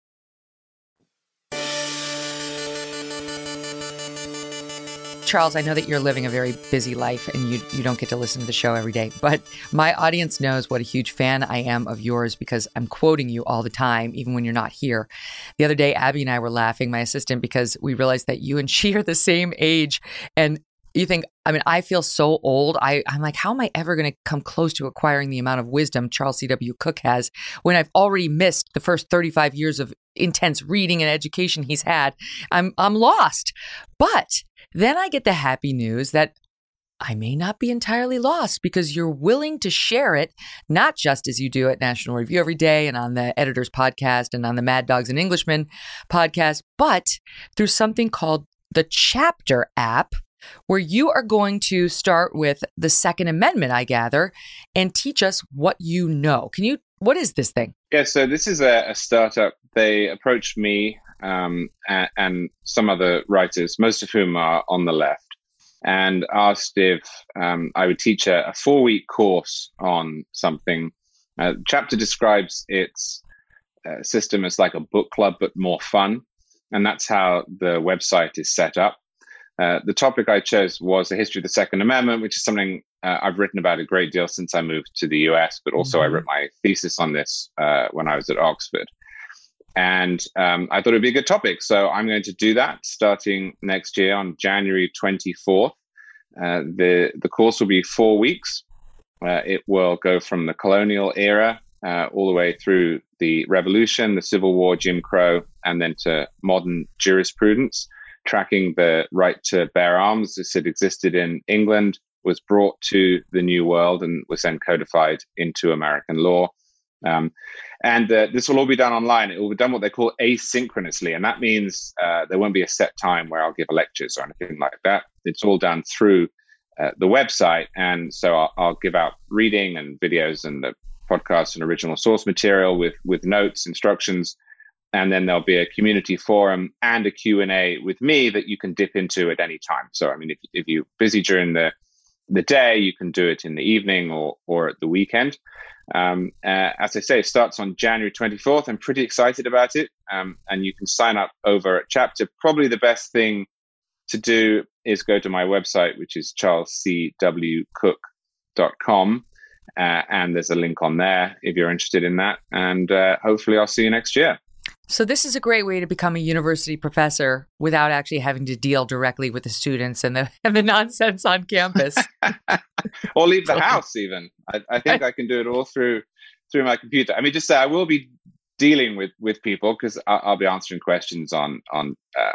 Speaker 2: Charles, I know that you're living a very busy life and you, you don't get to listen to the show every day, but my audience knows what a huge fan I am of yours because I'm quoting you all the time, even when you're not here. The other day, Abby and I were laughing, my assistant, because we realized that you and she are the same age. And you think, I mean, I feel so old. I, I'm like, how am I ever going to come close to acquiring the amount of wisdom Charles C.W. Cooke has when I've already missed the first 35 years of intense reading and education he's had? I'm, I'm lost. But then I get the happy news that I may not be entirely lost because you're willing to share it, not just as you do at National Review every day and on the Editor's Podcast and on the Mad Dogs and Englishmen podcast, but through something called the Chapter app, where you are going to start with the Second Amendment, I gather, and teach us what you know. Can you, what is this thing?
Speaker 3: Yeah, so this is a, a startup they approached me um, and, and, some other writers, most of whom are on the left, and asked if um, I would teach a, a four week course on something. Uh, chapter describes its uh, system as like a book club, but more fun. And that's how the website is set up. Uh, the topic I chose was the history of the Second Amendment, which is something uh, I've written about a great deal since I moved to the US, but also mm-hmm. I wrote my thesis on this uh, when I was at Oxford. And um, I thought it'd be a good topic. So I'm going to do that starting next year on January 24th. Uh, the, the course will be four weeks. Uh, it will go from the colonial era uh, all the way through the Revolution, the Civil War, Jim Crow, and then to modern jurisprudence, tracking the right to bear arms as it existed in England, was brought to the New World, and was then codified into American law. Um, and uh, this will all be done online. It will be done what they call asynchronously, and that means uh, there won't be a set time where I'll give lectures or anything like that. It's all done through uh, the website, and so I'll, I'll, give out reading and videos and the podcast and original source material with with notes, instructions, and then there'll be a community forum and a Q and A with me that you can dip into at any time. So, I mean, if if you're busy during the the day, you can do it in the evening or or at the weekend. Um, uh, as I say, it starts on January 24th. I'm pretty excited about it. Um, and you can sign up over at Chapter. Probably the best thing to do is go to my website, which is charlescwcooke.com. Uh, and there's a link on there if you're interested in that. And uh, hopefully, I'll see you next year.
Speaker 2: So, this is a great way to become a university professor without actually having to deal directly with the students and the, [laughs] and the nonsense on campus. [laughs]
Speaker 3: or leave the [laughs] house, even. I, I think I can do it all through through my computer. I mean, just say I will be dealing with with people because I'll, I'll, be answering questions on on uh,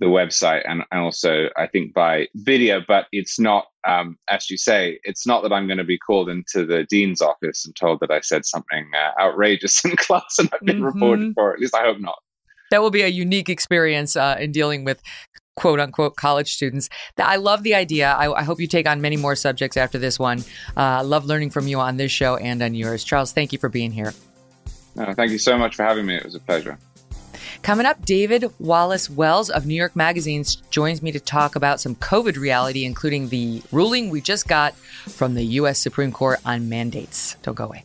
Speaker 3: the website and, and also I think by video, but it's not, um, as you say, it's not that I'm going to be called into the dean's office and told that I said something uh, outrageous [laughs] in class and I've been mm-hmm. reported for. At least I hope not.
Speaker 2: That will be a unique experience uh, in dealing with quote unquote college students. I love the idea. I, I, hope you take on many more subjects after this one. Uh, I love learning from you on this show and on yours. Charles, thank you for being here.
Speaker 3: thank you so much for having me. It was a pleasure.
Speaker 2: Coming up, David Wallace Wells of New York Magazine joins me to talk about some COVID reality, including the ruling we just got from the U.S. Supreme Court on mandates. Don't go away.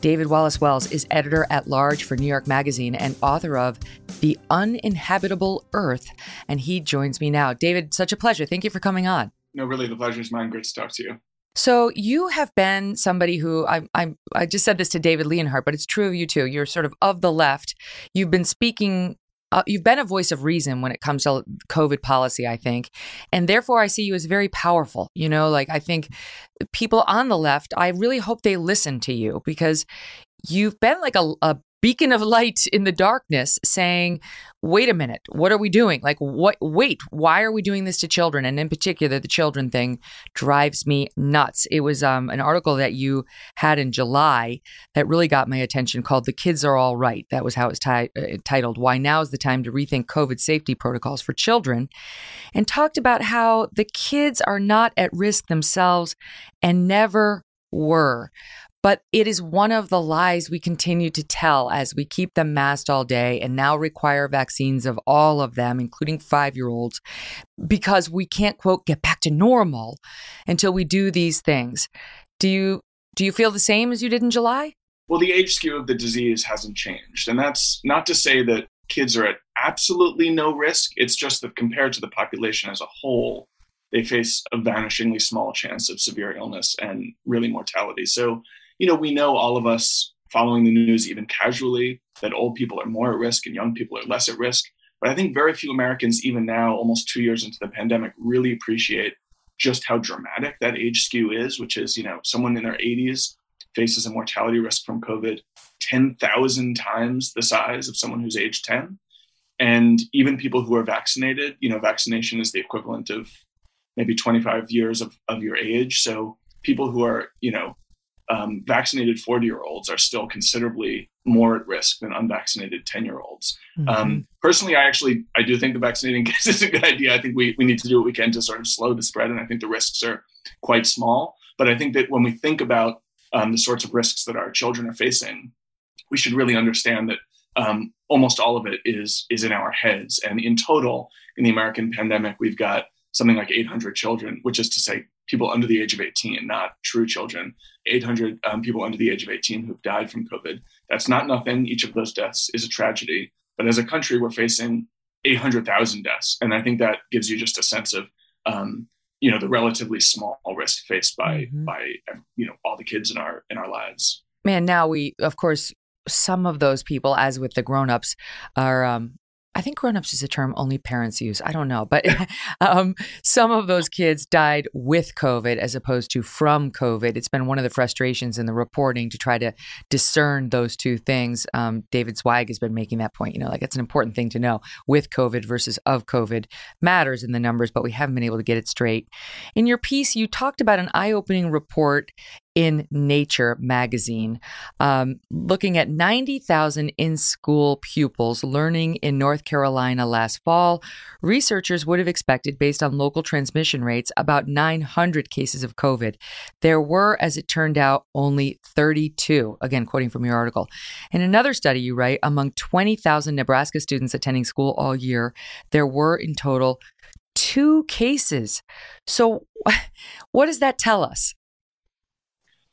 Speaker 2: David Wallace Wells is editor at large for New York Magazine and author of The Uninhabitable Earth. And he joins me now. David, such a pleasure. Thank you for coming on.
Speaker 9: No, really, the pleasure is mine. Great to talk to you.
Speaker 2: So you have been somebody who I, I I just said this to David Leonhardt, but it's true of you too. You're sort of of the left. You've been speaking uh, you've been a voice of reason when it comes to COVID policy, I think. And therefore, I see you as very powerful. You know, like I think people on the left, I really hope they listen to you because you've been like a, a beacon of light in the darkness saying, wait a minute, what are we doing? Like, what, wait, why are we doing this to children? And in particular, the children thing drives me nuts. It was um, an article that you had in July that really got my attention called The Kids Are All Right. That was how it's t- uh, titled, Why Now is the Time to Rethink COVID Safety Protocols for Children, and talked about how the kids are not at risk themselves and never were. But it is one of the lies we continue to tell as we keep them masked all day and now require vaccines of all of them, including five year olds, because we can't, quote, get back to normal until we do these things. Do you, do you feel the same as you did in July?
Speaker 9: Well, the age skew of the disease hasn't changed. And that's not to say that kids are at absolutely no risk. It's just that compared to the population as a whole, they face a vanishingly small chance of severe illness and really mortality. So, you know, we know all of us following the news, even casually, that old people are more at risk and young people are less at risk. But I think very few Americans, even now, almost two years into the pandemic, really appreciate just how dramatic that age skew is, which is, you know, someone in their 80s faces a mortality risk from COVID 10,000 times the size of someone who's age 10. And even people who are vaccinated, you know, vaccination is the equivalent of maybe 25 years of, of your age. So people who are, you know, um, vaccinated 40 year olds are still considerably more at risk than unvaccinated 10 year olds. Mm-hmm. Um, personally, I actually, I do think the vaccinating [laughs] kids is a good idea. I think we, we need to do what we can to sort of slow the spread. And I think the risks are quite small. But I think that when we think about um, the sorts of risks that our children are facing, we should really understand that um, almost all of it is is in our heads. And in total, in the American pandemic, we've got something like 800 children, which is to say people under the age of 18, not true children, 800 um, people under the age of 18 who've died from COVID. That's not nothing. Each of those deaths is a tragedy. But as a country, we're facing 800,000 deaths. And I think that gives you just a sense of, um, you know, the relatively small risk faced by, mm-hmm. by, you know, all the kids in our, in our lives.
Speaker 2: Man, now we, of course, some of those people, as with the grown-ups, are um, I think grown-ups is a term only parents use. I don't know, but [laughs] um, some of those kids died with COVID as opposed to from COVID. It's been one of the frustrations in the reporting to try to discern those two things. Um, David Zweig has been making that point. You know, like it's an important thing to know with COVID versus of COVID matters in the numbers, but we haven't been able to get it straight. In your piece, you talked about an eye-opening report in Nature magazine, um, looking at 90,000 in school pupils learning in North Carolina last fall. Researchers would have expected, based on local transmission rates, about 900 cases of COVID. There were, as it turned out, only 32, again, quoting from your article. In another study, you write, among 20,000 Nebraska students attending school all year, there were in total two cases. So, [laughs] what does that tell us?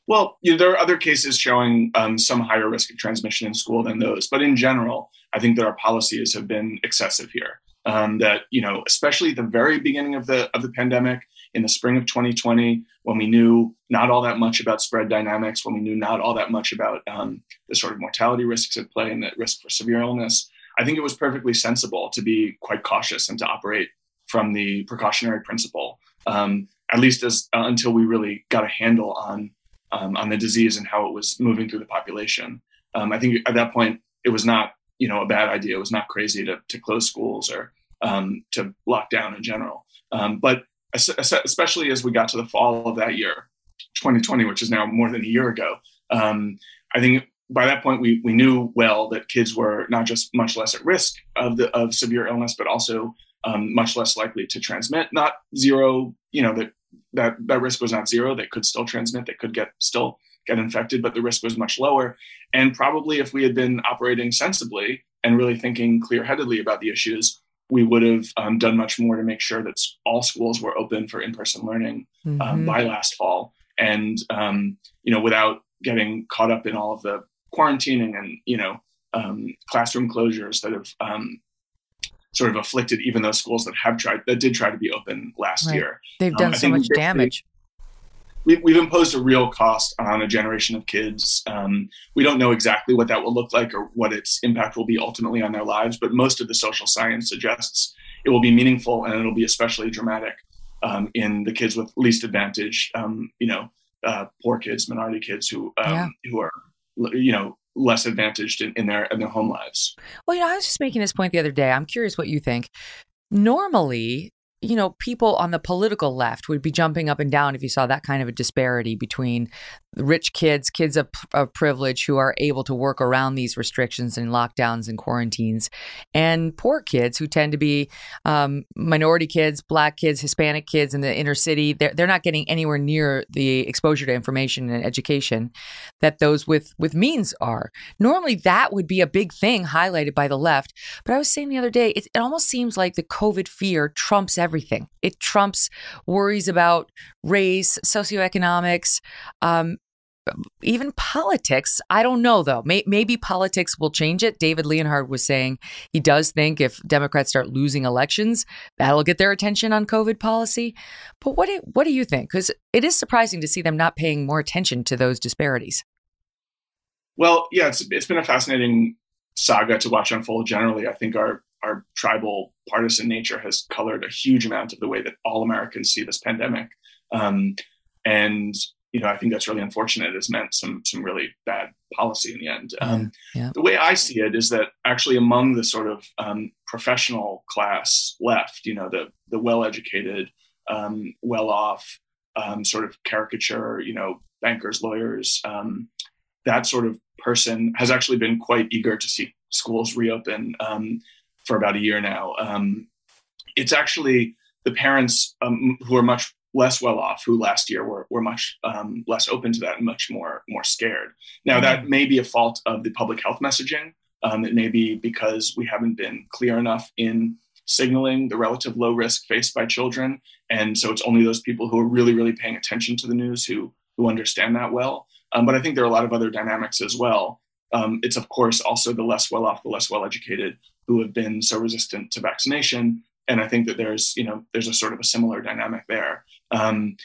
Speaker 9: Well, you know, there are other cases showing um, some higher risk of transmission in school than those, but in general, I think that our policies have been excessive here. Um, that you know, especially at the very beginning of the of the pandemic, in the spring of 2020, when we knew not all that much about spread dynamics, when we knew not all that much about um, the sort of mortality risks at play and the risk for severe illness, I think it was perfectly sensible to be quite cautious and to operate from the precautionary principle, um, at least as uh, until we really got a handle on um, on the disease and how it was moving through the population. Um, I think at that point it was not you know a bad idea. It was not crazy to to close schools or um, to lock down in general. Um, but especially as we got to the fall of that year, 2020, which is now more than a year ago, um, I think by that point we we knew well that kids were not just much less at risk of the of severe illness, but also um, much less likely to transmit. Not zero, you know, that that that risk was not zero. They could still transmit. They could get still get infected, but the risk was much lower. And probably if we had been operating sensibly and really thinking clear-headedly about the issues, we would have um, done much more to make sure that all schools were open for in-person learning um, mm-hmm. by last fall. And um, you know, without getting caught up in all of the quarantining and you know um, classroom closures that have um, sort of afflicted even those schools that have tried that did try to be open last right. year.
Speaker 2: They've um, done um, so much damage.
Speaker 9: We, we've imposed a real cost on a generation of kids. Um, we don't know exactly what that will look like or what its impact will be ultimately on their lives, but most of the social science suggests it will be meaningful and it'll be especially dramatic um, in the kids with least advantage. Um, you know, uh, poor kids, minority kids who um, yeah. who are you know less advantaged in, in their in their home lives.
Speaker 2: Well, you know, I was just making this point the other day. I'm curious what you think. Normally, you know, people on the political left would be jumping up and down if you saw that kind of a disparity between rich kids, kids of, of, privilege who are able to work around these restrictions and lockdowns and quarantines, and poor kids who tend to be um, minority kids, black kids, Hispanic kids in the inner city. They're, they're not getting anywhere near the exposure to information and education that those with, with means are. Normally, that would be a big thing highlighted by the left. But I was saying the other day, it, it almost seems like the COVID fear trumps everything. It trumps worries about race, socioeconomics, um, even politics. I don't know though. May- maybe politics will change it. David Leonhardt was saying he does think if Democrats start losing elections, that'll get their attention on COVID policy. But what do, what do you think? Because it is surprising to see them not paying more attention to those disparities.
Speaker 9: Well, yeah, it's it's been a fascinating saga to watch unfold. Generally, I think our our tribal partisan nature has colored a huge amount of the way that all Americans see this pandemic. Um, and you know, I think that's really unfortunate. It's meant some some really bad policy in the end. Um, yeah. The way I see it is that actually among the sort of um, professional class left, you know, the the well-educated, um, well-off, um, sort of caricature, you know, bankers, lawyers, um, that sort of person has actually been quite eager to see schools reopen um, for about a year now. it's actually the parents who are much less well off who last year were, were much um, less open to that and much more more scared. Now that mm-hmm. may be a fault of the public health messaging. Um, it may be because we haven't been clear enough in signaling the relative low risk faced by children, and so it's only those people who are really really paying attention to the news who who understand that well. Um, but I think there are a lot of other dynamics as well. Um, it's of course also the less well off, the less well educated who have been so resistant to vaccination and I think that there's you know there's a sort of a similar dynamic there. Um,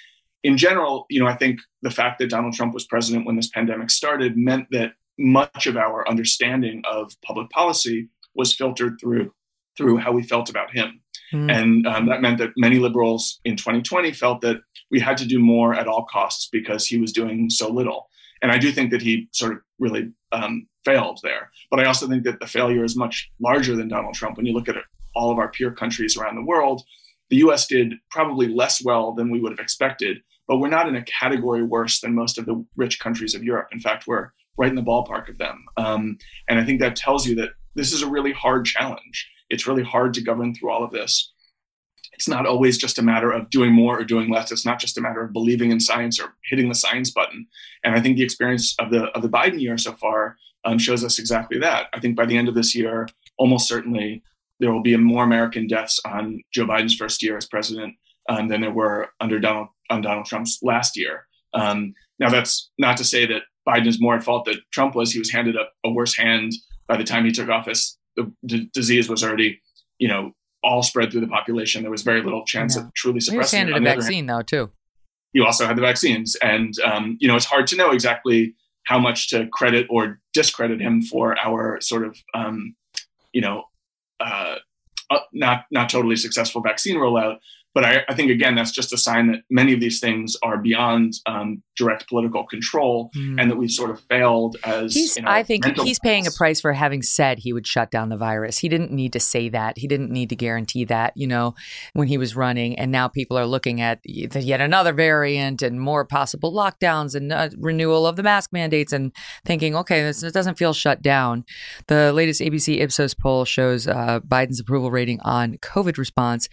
Speaker 9: in general, you know, I think the fact that Donald Trump was president when this pandemic started meant that much of our understanding of public policy was filtered through through how we felt about him. Mm. And um, that meant that many liberals in 2020 felt that we had to do more at all costs because he was doing so little. And I do think that he sort of really um, failed there. But I also think that the failure is much larger than Donald Trump when you look at all of our peer countries around the world, the US did probably less well than we would have expected, but we're not in a category worse than most of the rich countries of Europe. In fact, we're right in the ballpark of them. Um, and I think that tells you that this is a really hard challenge. It's really hard to govern through all of this. It's not always just a matter of doing more or doing less. It's not just a matter of believing in science or hitting the science button. And I think the experience of the of the Biden year so far um, shows us exactly that. I think by the end of this year, almost certainly there will be more American deaths on Joe Biden's first year as president um, than there were under Donald on Donald Trump's last year. Um, now, that's not to say that Biden is more at fault than Trump was. He was handed a, a worse hand by the time he took office. The d- disease was already, you know, all spread through the population. There was very little chance of truly suppressing.
Speaker 2: Was handed a vaccine, hand, though, too.
Speaker 9: You also had the vaccines, and um, you know, it's hard to know exactly how much to credit or discredit him for our sort of, um, you know, uh, uh, not not totally successful vaccine rollout. But I, I, think again that's just a sign that many of these things are beyond um, direct political control, mm. and that we've sort of failed as.
Speaker 2: He's, I think he's paying a price for having said he would shut down the virus. He didn't need to say that. He didn't need to guarantee that. You know, when he was running, and now people are looking at yet another variant and more possible lockdowns and uh, renewal of the mask mandates, and thinking, okay, this it doesn't feel shut down. The latest ABC Ipsos poll shows uh, Biden's approval rating on COVID response.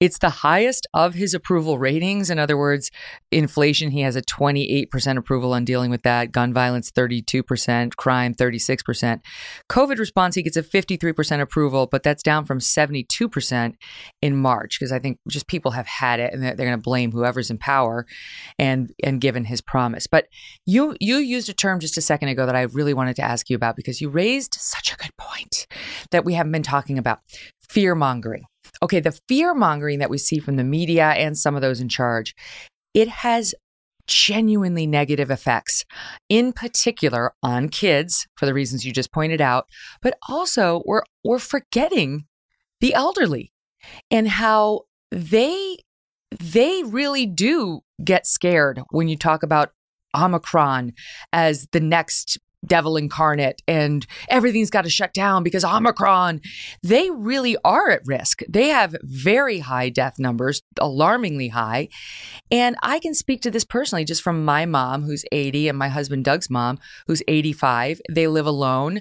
Speaker 2: It's the high highest of his approval ratings. In other words, inflation, he has a 28% approval on dealing with that. Gun violence, 32%. Crime, 36%. COVID response, he gets a 53% approval, but that's down from 72% in March because I think just people have had it and they're, they're going to blame whoever's in power and and given his promise. But you you used a term just a second ago that I really wanted to ask you about because you raised such a good point that we haven't been talking about fear mongering. Okay, the fear mongering that we see from the media and some of those in charge, it has genuinely negative effects, in particular on kids, for the reasons you just pointed out, but also we're, we're forgetting the elderly and how they they really do get scared when you talk about Omicron as the next devil incarnate and everything's got to shut down because Omicron. They really are at risk. They have very high death numbers, alarmingly high. And I can speak to this personally just from my mom, who's 80, and my husband Doug's mom, who's 85. They live alone.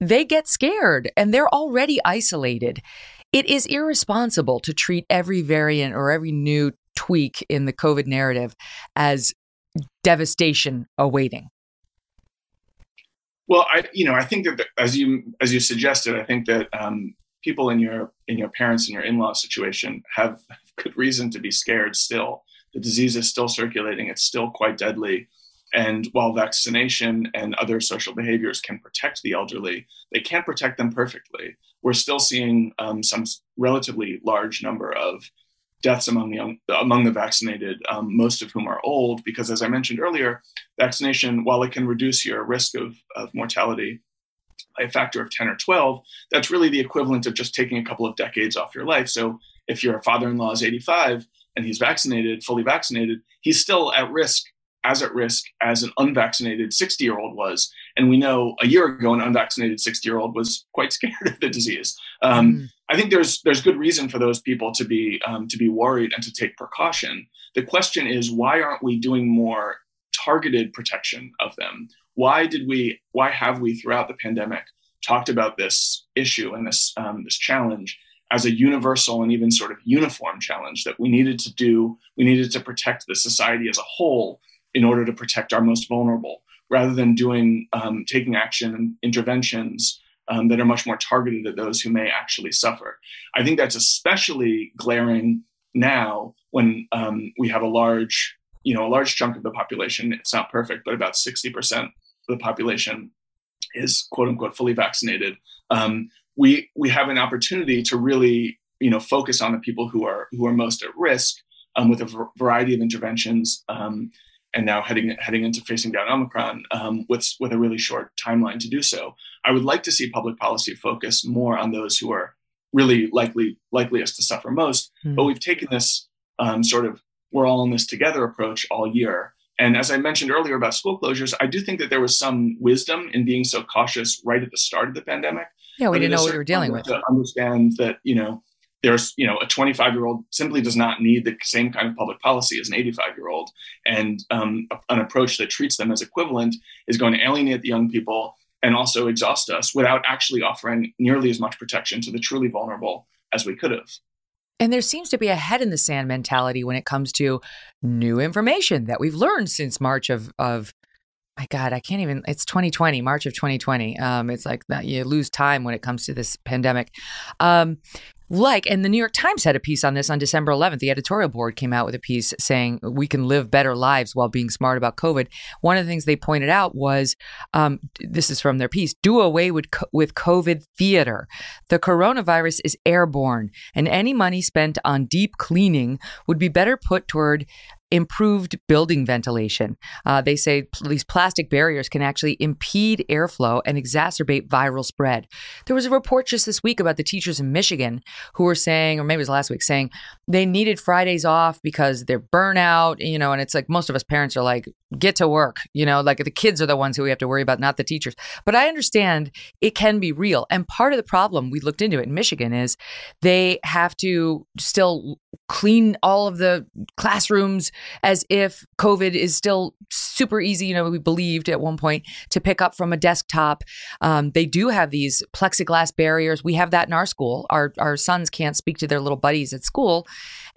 Speaker 2: They get scared and they're already isolated. It is irresponsible to treat every variant or every new tweak in the COVID narrative as devastation awaiting.
Speaker 9: Well, I you know I think that as you as you suggested, I think that um, people in your in your parents and your in law situation have good reason to be scared. Still, the disease is still circulating. It's still quite deadly. And while vaccination and other social behaviors can protect the elderly, they can't protect them perfectly. We're still seeing um, some relatively large number of deaths among the young, among the vaccinated, um, most of whom are old, because as I mentioned earlier, vaccination, while it can reduce your risk of, of mortality by a factor of 10 or 12, that's really the equivalent of just taking a couple of decades off your life. So if your father-in-law is 85 and he's vaccinated, fully vaccinated, he's still at risk as at risk as an unvaccinated 60 year old was. And we know a year ago, an unvaccinated 60 year old was quite [laughs] scared of the disease. Um, mm. I think there's there's good reason for those people to be um, to be worried and to take precaution. The question is why aren't we doing more targeted protection of them? Why did we? Why have we throughout the pandemic talked about this issue and this um, this challenge as a universal and even sort of uniform challenge that we needed to do? We needed to protect the society as a whole in order to protect our most vulnerable, rather than doing um, taking action and interventions um, that are much more targeted at those who may actually suffer. I think that's especially glaring now when um, we have a large, you know, a large chunk of the population. It's not perfect, but about sixty percent of the population is quote unquote fully vaccinated. Um, we we have an opportunity to really, you know, focus on the people who are who are most at risk um, with a variety of interventions um, and now heading heading into facing down Omicron um, with with a really short timeline to do so. I would like to see public policy focus more on those who are really likely likeliest to suffer most. Mm. But we've taken this um, sort of we're all in this together approach all year. And as I mentioned earlier about school closures, I do think that there was some wisdom in being so cautious right at the start of the pandemic.
Speaker 2: Yeah, we didn't know what we were dealing with.
Speaker 9: To understand that you know there's you know a 25 year old simply does not need the same kind of public policy as an 85 year old and um, an approach that treats them as equivalent is going to alienate the young people and also exhaust us without actually offering nearly as much protection to the truly vulnerable as we could have
Speaker 2: and there seems to be a head in the sand mentality when it comes to new information that we've learned since March of of my God, I can't even. It's 2020, March of 2020. Um, it's like that you lose time when it comes to this pandemic. Um, like, and the New York Times had a piece on this on December 11th. The editorial board came out with a piece saying we can live better lives while being smart about COVID. One of the things they pointed out was um, this is from their piece do away with, with COVID theater. The coronavirus is airborne, and any money spent on deep cleaning would be better put toward improved building ventilation. Uh, they say these plastic barriers can actually impede airflow and exacerbate viral spread. There was a report just this week about the teachers in Michigan who were saying, or maybe it was last week, saying they needed Fridays off because they're burnout, you know, and it's like most of us parents are like, get to work, you know, like the kids are the ones who we have to worry about, not the teachers. But I understand it can be real. And part of the problem, we looked into it in Michigan, is they have to still clean all of the classrooms as if COVID is still super easy. You know, we believed at one point to pick up from a desktop. Um, they do have these plexiglass barriers. We have that in our school. Our our sons can't speak to their little buddies at school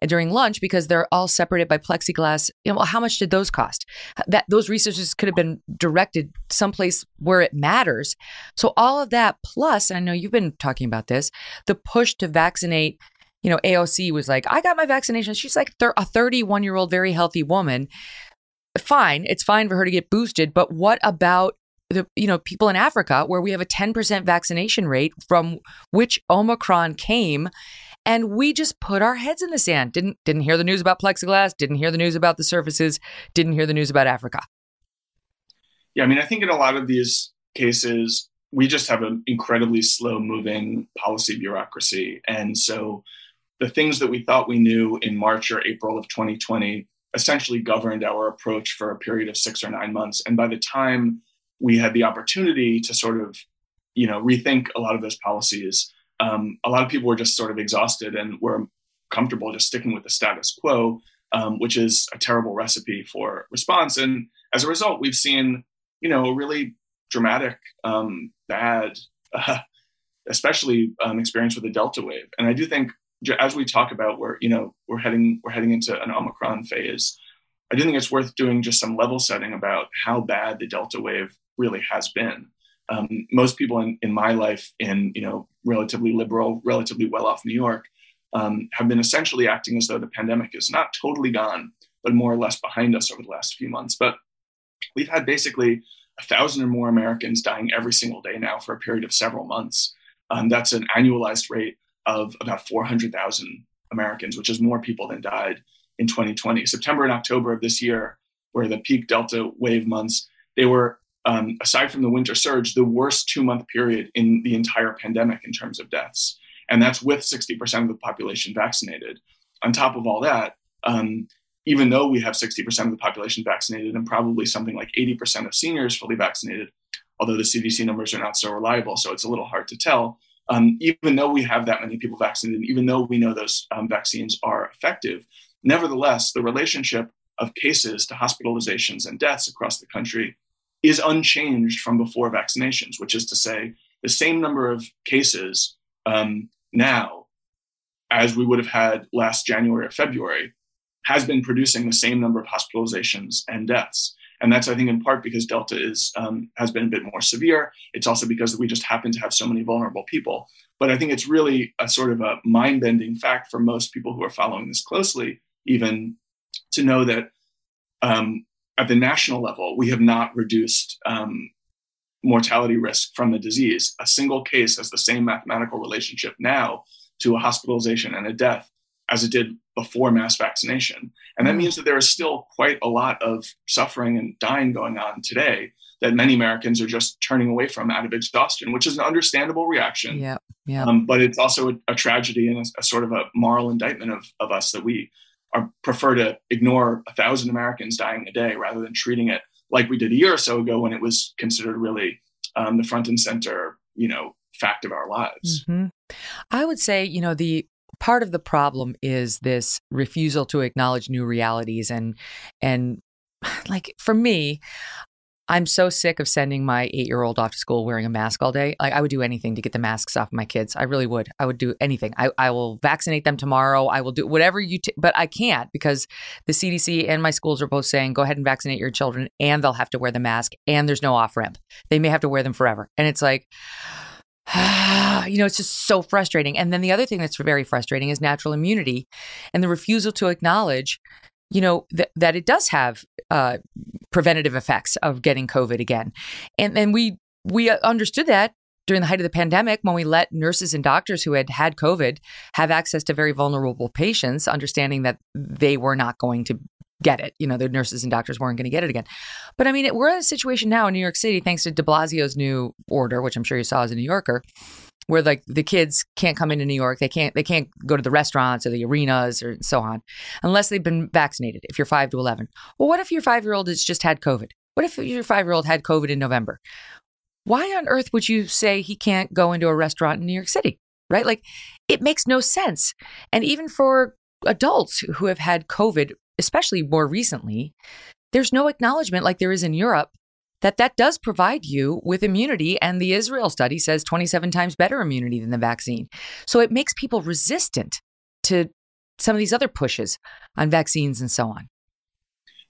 Speaker 2: during lunch because they're all separated by plexiglass. You know, well, how much did those cost? That those resources could have been directed someplace where it matters. So all of that plus, I know you've been talking about this, the push to vaccinate you know, AOC was like, I got my vaccination. She's like thir- a 31 year old, very healthy woman. Fine. It's fine for her to get boosted. But what about the, you know, people in Africa where we have a 10% vaccination rate from which Omicron came? And we just put our heads in the sand. Didn't didn't hear the news about plexiglass, didn't hear the news about the surfaces, didn't hear the news about Africa.
Speaker 9: Yeah, I mean, I think in a lot of these cases, we just have an incredibly slow moving policy bureaucracy. And so the things that we thought we knew in March or April of 2020 essentially governed our approach for a period of six or nine months. And by the time we had the opportunity to sort of, you know, rethink a lot of those policies. Um, a lot of people were just sort of exhausted and were comfortable just sticking with the status quo, um, which is a terrible recipe for response. And as a result, we've seen, you know, a really dramatic, um, bad, uh, [laughs] especially um, experience with the Delta wave. And I do think, as we talk about, we're you know we're heading we're heading into an Omicron phase. I do think it's worth doing just some level setting about how bad the Delta wave really has been. Um, most people in, in my life in you know relatively liberal, relatively well off New York um, have been essentially acting as though the pandemic is not totally gone, but more or less behind us over the last few months. But we've had basically a thousand or more Americans dying every single day now for a period of several months. Um, that's an annualized rate of about 400,000 Americans, which is more people than died in 2020. September and October of this year were the peak Delta wave months. They were, um, aside from the winter surge, the worst two month period in the entire pandemic in terms of deaths. And that's with 60% of the population vaccinated. On top of all that, um, even though we have 60% of the population vaccinated and probably something like 80% of seniors fully vaccinated, although the CDC numbers are not so reliable, so it's a little hard to tell. Um, even though we have that many people vaccinated, even though we know those um, vaccines are effective, nevertheless, the relationship of cases to hospitalizations and deaths across the country is unchanged from before vaccinations, which is to say, the same number of cases um, now as we would have had last January or February has been producing the same number of hospitalizations and deaths. And that's, I think, in part because Delta is um, has been a bit more severe. It's also because we just happen to have so many vulnerable people. But I think it's really a sort of a mind-bending fact for most people who are following this closely, even to know that um, at the national level, we have not reduced um, mortality risk from the disease. A single case has the same mathematical relationship now to a hospitalization and a death as it did before mass vaccination. And that mm. means that there is still quite a lot of suffering and dying going on today that many Americans are just turning away from out of exhaustion, which is an understandable reaction.
Speaker 2: Yeah, yeah.
Speaker 9: Um, but it's also a, a tragedy and a, a, sort of a moral indictment of, of us that we are prefer to ignore a thousand Americans dying a day rather than treating it like we did a year or so ago when it was considered really um, the front and center, you know, fact of our lives.
Speaker 2: Mm-hmm. I would say, you know, the part of the problem is this refusal to acknowledge new realities and and [sighs] like for me I'm so sick of sending my eight year old off to school wearing a mask all day. Like, I would do anything to get the masks off my kids. I really would. I would do anything. I, I will vaccinate them tomorrow. I will do whatever you, t- but I can't because the CDC and my schools are both saying go ahead and vaccinate your children and they'll have to wear the mask and there's no off ramp. They may have to wear them forever. And it's like, [sighs] you know, it's just so frustrating. And then the other thing that's very frustrating is natural immunity and the refusal to acknowledge, you know, th- that it does have uh, preventative effects of getting COVID again. And then we we understood that during the height of the pandemic when we let nurses and doctors who had had COVID have access to very vulnerable patients, understanding that they were not going to get it. You know, the nurses and doctors weren't going to get it again. But I mean, we're in a situation now in New York City, thanks to de Blasio's new order, which I'm sure you saw as a New Yorker, where like the kids can't come into New York. They can't they can't go to the restaurants or the arenas or so on unless they've been vaccinated. If you're five to eleven, well, what if your five year old has just had COVID? What if your five year old had COVID in November? Why on earth would you say he can't go into a restaurant in New York City? Right? Like it makes no sense. And even for adults who have had COVID especially more recently, there's no acknowledgement like there is in Europe that that does provide you with immunity and the Israel study says 27 times better immunity than the vaccine. So it makes people resistant to some of these other pushes on vaccines and so on.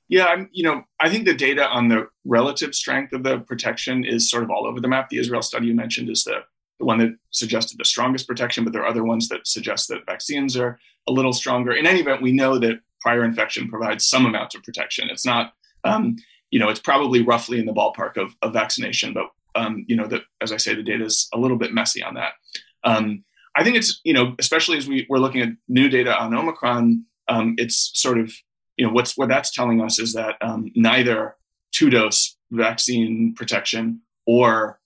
Speaker 9: Yeah, I'm, you know, I think the data on the relative strength of the protection is sort of all over the map. The Israel study you mentioned is the, the one that suggested the strongest protection, but there are other ones that suggest that vaccines are a little stronger. In any event, we know that prior infection provides some amount of protection. It's not, um, you know, it's probably roughly in the ballpark of, of vaccination, but um, you know, as I say, the data is a little bit messy on that. Um, I think it's, you know, especially as we, we're looking at new data on Omicron, um, it's sort of, you know, what's what that's telling us is that um, neither two dose vaccine protection or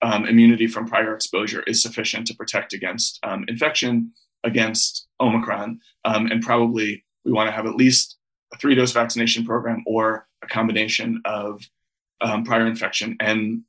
Speaker 9: um, immunity from prior exposure is sufficient to protect against infection against Omicron, and probably we want to have at least a three dose vaccination program or a combination of um, prior infection and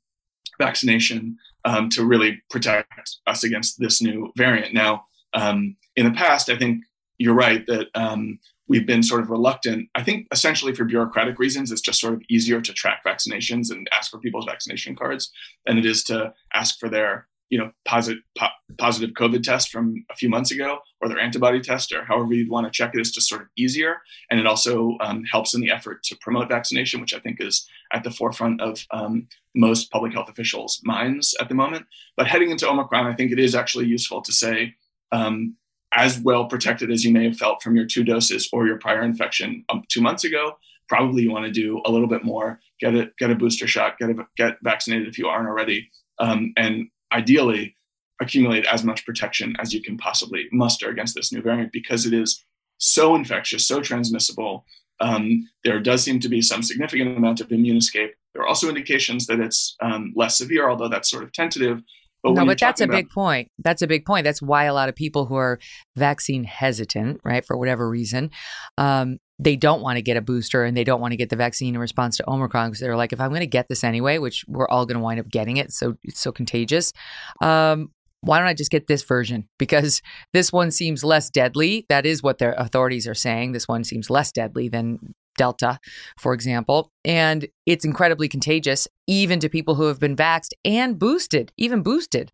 Speaker 9: vaccination um, to really protect us against this new variant. Now, um, in the past, I think you're right that um, we've been sort of reluctant. I think essentially for bureaucratic reasons, it's just sort of easier to track vaccinations and ask for people's vaccination cards than it is to ask for their you know positive po- positive COVID test from a few months ago or their antibody test or however you'd want to check it is just sort of easier, and it also um, helps in the effort to promote vaccination, which I think is at the forefront of um, most public health officials' minds at the moment. But heading into Omicron, I think it is actually useful to say. Um, as well protected as you may have felt from your two doses or your prior infection um, two months ago, probably you want to do a little bit more. Get a get a booster shot. Get a, get vaccinated if you aren't already, um, and ideally accumulate as much protection as you can possibly muster against this new variant because it is so infectious, so transmissible. Um, there does seem to be some significant amount of immune escape. There are also indications that it's um, less severe, although that's sort of tentative.
Speaker 2: But no, but that's a about- big point. That's a big point. That's why a lot of people who are vaccine hesitant, right, for whatever reason, um, they don't want to get a booster and they don't want to get the vaccine in response to Omicron because they're like, if I'm going to get this anyway, which we're all going to wind up getting it, so it's so contagious. Um, why don't I just get this version? Because this one seems less deadly. That is what their authorities are saying. This one seems less deadly than Delta, for example. And it's incredibly contagious, even to people who have been vaxxed and boosted, even boosted.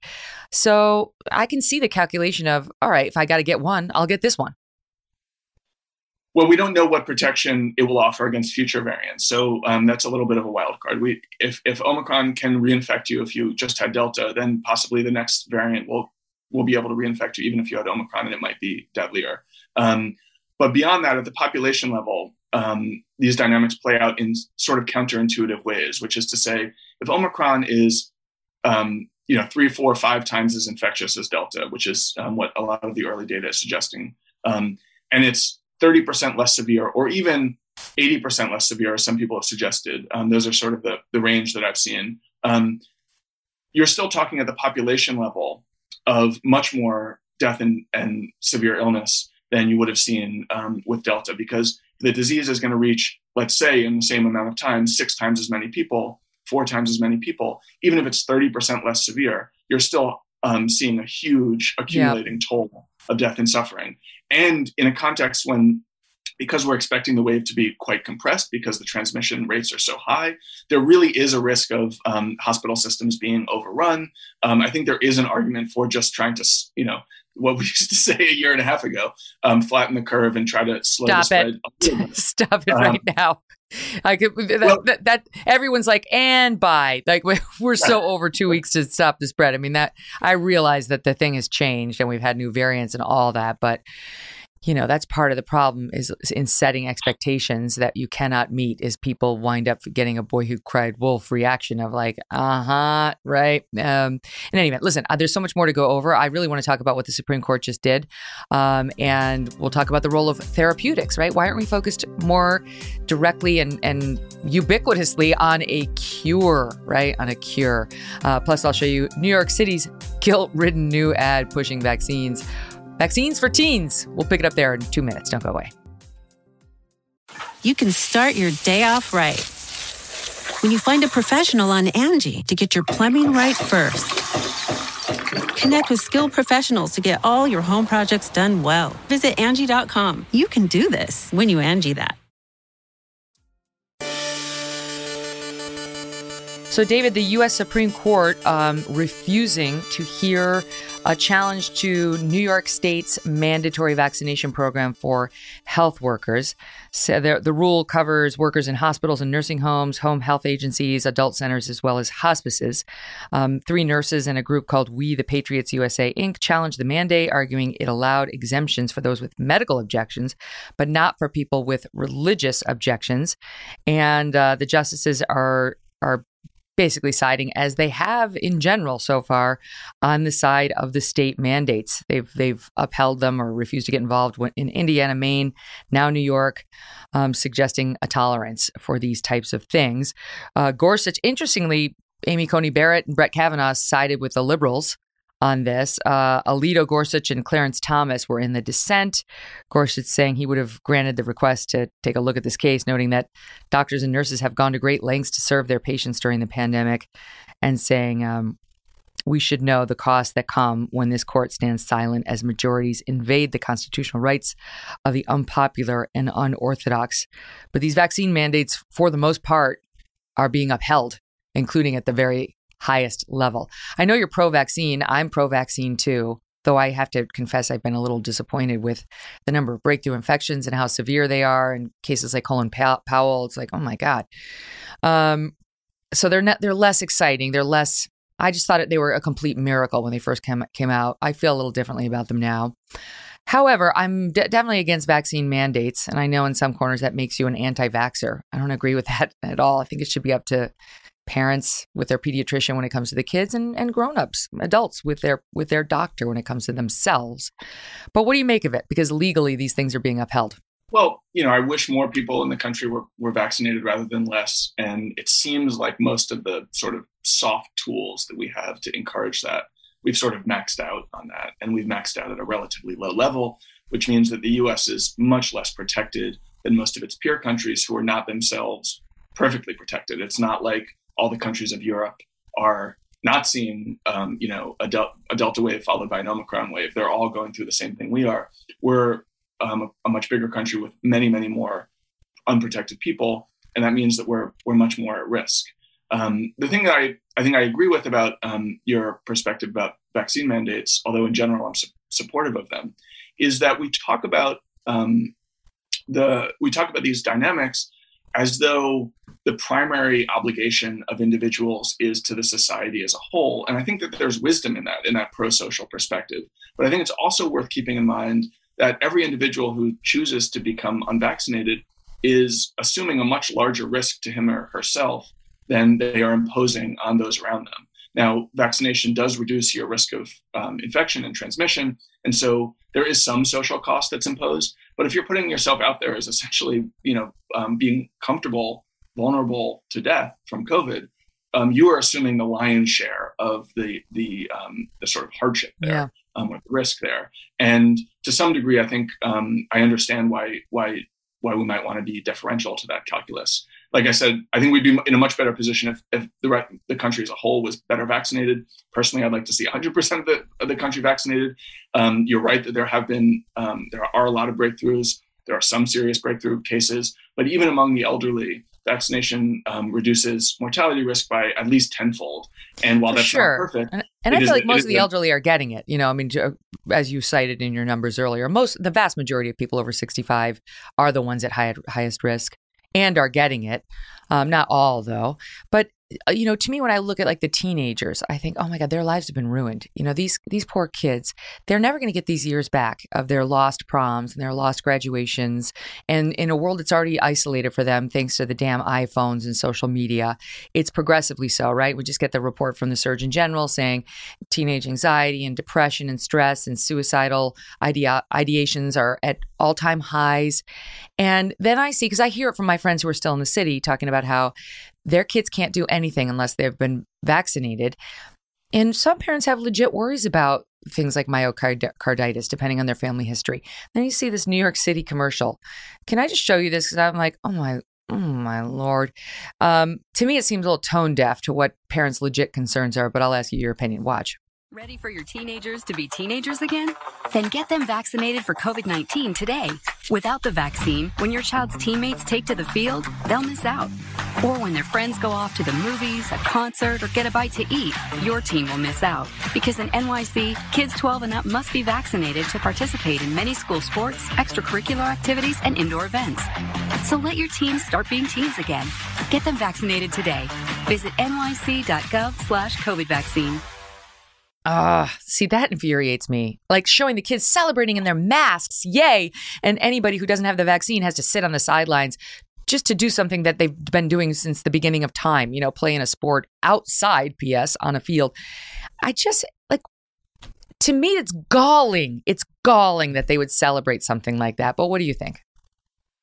Speaker 2: So I can see the calculation of, all right, if I got to get one, I'll get this one.
Speaker 9: Well, we don't know what protection it will offer against future variants, so um, that's a little bit of a wild card. We, if if Omicron can reinfect you if you just had Delta, then possibly the next variant will will be able to reinfect you even if you had Omicron, and it might be deadlier. Um, but beyond that, at the population level, um, these dynamics play out in sort of counterintuitive ways, which is to say, if Omicron is um, you know three, four, five times as infectious as Delta, which is um, what a lot of the early data is suggesting, um, and it's 30% less severe, or even 80% less severe, as some people have suggested. Um, those are sort of the, the range that I've seen. Um, you're still talking at the population level of much more death and, and severe illness than you would have seen um, with Delta because the disease is going to reach, let's say, in the same amount of time, six times as many people, four times as many people. Even if it's 30% less severe, you're still um, seeing a huge accumulating yeah. toll of death and suffering. And in a context when because we're expecting the wave to be quite compressed because the transmission rates are so high, there really is a risk of um, hospital systems being overrun. Um, I think there is an argument for just trying to, you know, what we [laughs] used to say a year and a half ago, um, flatten the curve and try to slow
Speaker 2: Stop
Speaker 9: the
Speaker 2: spread. It. Stop it [laughs] right um, now. I could that, well, that, that, everyone's like and by like [laughs] we're so over two weeks to stop the spread. I mean that I realize that the thing has changed and we've had new variants and all that, but you know that's part of the problem is in setting expectations that you cannot meet is people wind up getting a boy who cried wolf reaction of like uh-huh right? Um in any event listen uh, there's so much more to go over. I really want to talk about what the supreme court just did um, and we'll talk about the role of therapeutics right? Why aren't we focused more directly and and ubiquitously on a cure right? On a cure. Uh, plus i'll show you new york city's guilt-ridden new ad pushing vaccines Vaccines for teens. We'll pick it up there in two minutes. Don't go away.
Speaker 8: You can start your day off right when you find a professional on Angi to get your plumbing right first. Connect with skilled professionals to get all your home projects done well. Visit Angi.com. You can do this when you Angie that.
Speaker 2: So, David, the U.S. Supreme Court um, refusing to hear a challenge to New York State's mandatory vaccination program for health workers. So the, the rule covers workers in hospitals and nursing homes, home health agencies, adult centers, as well as hospices. Um, three nurses and a group called We the Patriots USA Inc. challenged the mandate, arguing it allowed exemptions for those with medical objections, but not for people with religious objections. And uh, the justices are are basically siding as they have in general so far on the side of the state mandates. They've they've upheld them or refused to get involved in Indiana, Maine, now New York, um, suggesting a tolerance for these types of things. Uh, Gorsuch, interestingly, Amy Coney Barrett and Brett Kavanaugh sided with the liberals on this. Uh, Alito Gorsuch and Clarence Thomas were in the dissent. Gorsuch saying he would have granted the request to take a look at this case, noting that doctors and nurses have gone to great lengths to serve their patients during the pandemic, and saying um, we should know the costs that come when this court stands silent as majorities invade the constitutional rights of the unpopular and unorthodox. But these vaccine mandates, for the most part, are being upheld, including at the very highest level. I know you're pro vaccine. I'm pro vaccine too, though I have to confess I've been a little disappointed with the number of breakthrough infections and how severe they are. And cases like Colin Powell, it's like, oh my God. Um, so they're not, they're less exciting. They're less I just thought they were a complete miracle when they first came came out. I feel a little differently about them now. However, I'm de- definitely against vaccine mandates, and I know in some corners that makes you an anti-vaxer. I don't agree with [laughs] that at all. I think it should be up to parents with their pediatrician when it comes to the kids and, and grown-ups adults with their with their doctor when it comes to themselves but what do you make of it because legally these things are being upheld
Speaker 9: well, you know, I wish more people in the country were, were vaccinated rather than less. And it seems like most of the sort of soft tools that we have to encourage that, we've sort of maxed out on that. And we've maxed out at a relatively low level, which means that the US is much less protected than most of its peer countries who are not themselves perfectly protected. It's not like all the countries of Europe are not seeing, um, you know, a, del- a delta wave followed by an omicron wave. They're all going through the same thing we are. We're um, a, much bigger country with many, many more unprotected people, and that means that we're we're much more at risk. Um, the thing that I, I think I agree with about um, your perspective about vaccine mandates, although in general I'm su- supportive of them, is that we talk about um, the we talk about these dynamics as though the primary obligation of individuals is to the society as a whole. And I think that there's wisdom in that, in that pro-social perspective. But I think it's also worth keeping in mind that every individual who chooses to become unvaccinated is assuming a much larger risk to him or herself than they are imposing on those around them. Now, vaccination does reduce your risk of um, infection and transmission, and so there is some social cost that's imposed. But if you're putting yourself out there as essentially, you know, um, being comfortable, vulnerable to death from COVID, um, you are assuming the lion's share of the the um, the sort of hardship there. Yeah um, or the risk there. And to some degree, I think um, I understand why why why we might want to be deferential to that calculus. Like I said, I think we'd be in a much better position if, if the, the country as a whole was better vaccinated. Personally, I'd like to see 100% of the, of the country vaccinated. Um, you're right that there have been, um, there are a lot of breakthroughs. There are some serious breakthrough cases, but even among the elderly, vaccination um, reduces mortality risk by at least tenfold. And while that's sure. not perfect,
Speaker 2: and, and I feel is, like most of the elderly are getting it. You know, I mean, as you cited in your numbers earlier, most the vast majority of people over sixty five are the ones at high, highest risk and are getting it. Um, not all though, but Uh, you know, to me, when I look at like the teenagers, I think, oh my God, their lives have been ruined. You know, these these poor kids, they're never going to get these years back of their lost proms and their lost graduations, and in a world that's already isolated for them thanks to the damn iPhones and social media, it's progressively so, right? We just get the report from the Surgeon General saying teenage anxiety and depression and stress and suicidal idea- ideations are at all time highs, and then I see because I hear it from my friends who are still in the city talking about how their kids can't do anything unless they've been vaccinated. And some parents have legit worries about things like myocarditis, depending on their family history. Then you see this New York City commercial. Can I just show you this? Because I'm like, oh my, oh my lord. Um, to me, it seems a little tone deaf to what parents' legit concerns are. But I'll ask you your opinion. Watch.
Speaker 10: Ready for your teenagers to be teenagers again? Then get them vaccinated for COVID 19 today. Without the vaccine, when your child's teammates take to the field, they'll miss out. Or when their friends go off to the movies, a concert, or get a bite to eat, your team will miss out. Because in NYC, kids 12 and up must be vaccinated to participate in many school sports, extracurricular activities, and indoor events. So let your teens start being teens again. Get them vaccinated today. Visit nyc.gov slash COVID vaccine.
Speaker 2: Ah, see, that infuriates me. Like showing the kids celebrating in their masks, yay! And anybody who doesn't have the vaccine has to sit on the sidelines just to do something that they've been doing since the beginning of time, you know, playing a sport outside PS on a field. I just like, to me, it's galling. It's galling that they would celebrate something like that. But what do you think?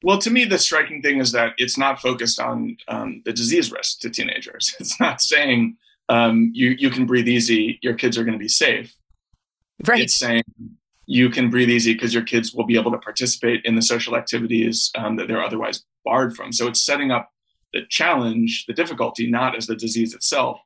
Speaker 9: Well, to me, the striking thing is that it's not focused on um, the disease risk to teenagers. [laughs] It's not saying um, you you can breathe easy. Your kids are going to be safe.
Speaker 2: Right.
Speaker 9: It's saying you can breathe easy because your kids will be able to participate in the social activities um, that they're otherwise barred from. So it's setting up the challenge, the difficulty, not as the disease itself,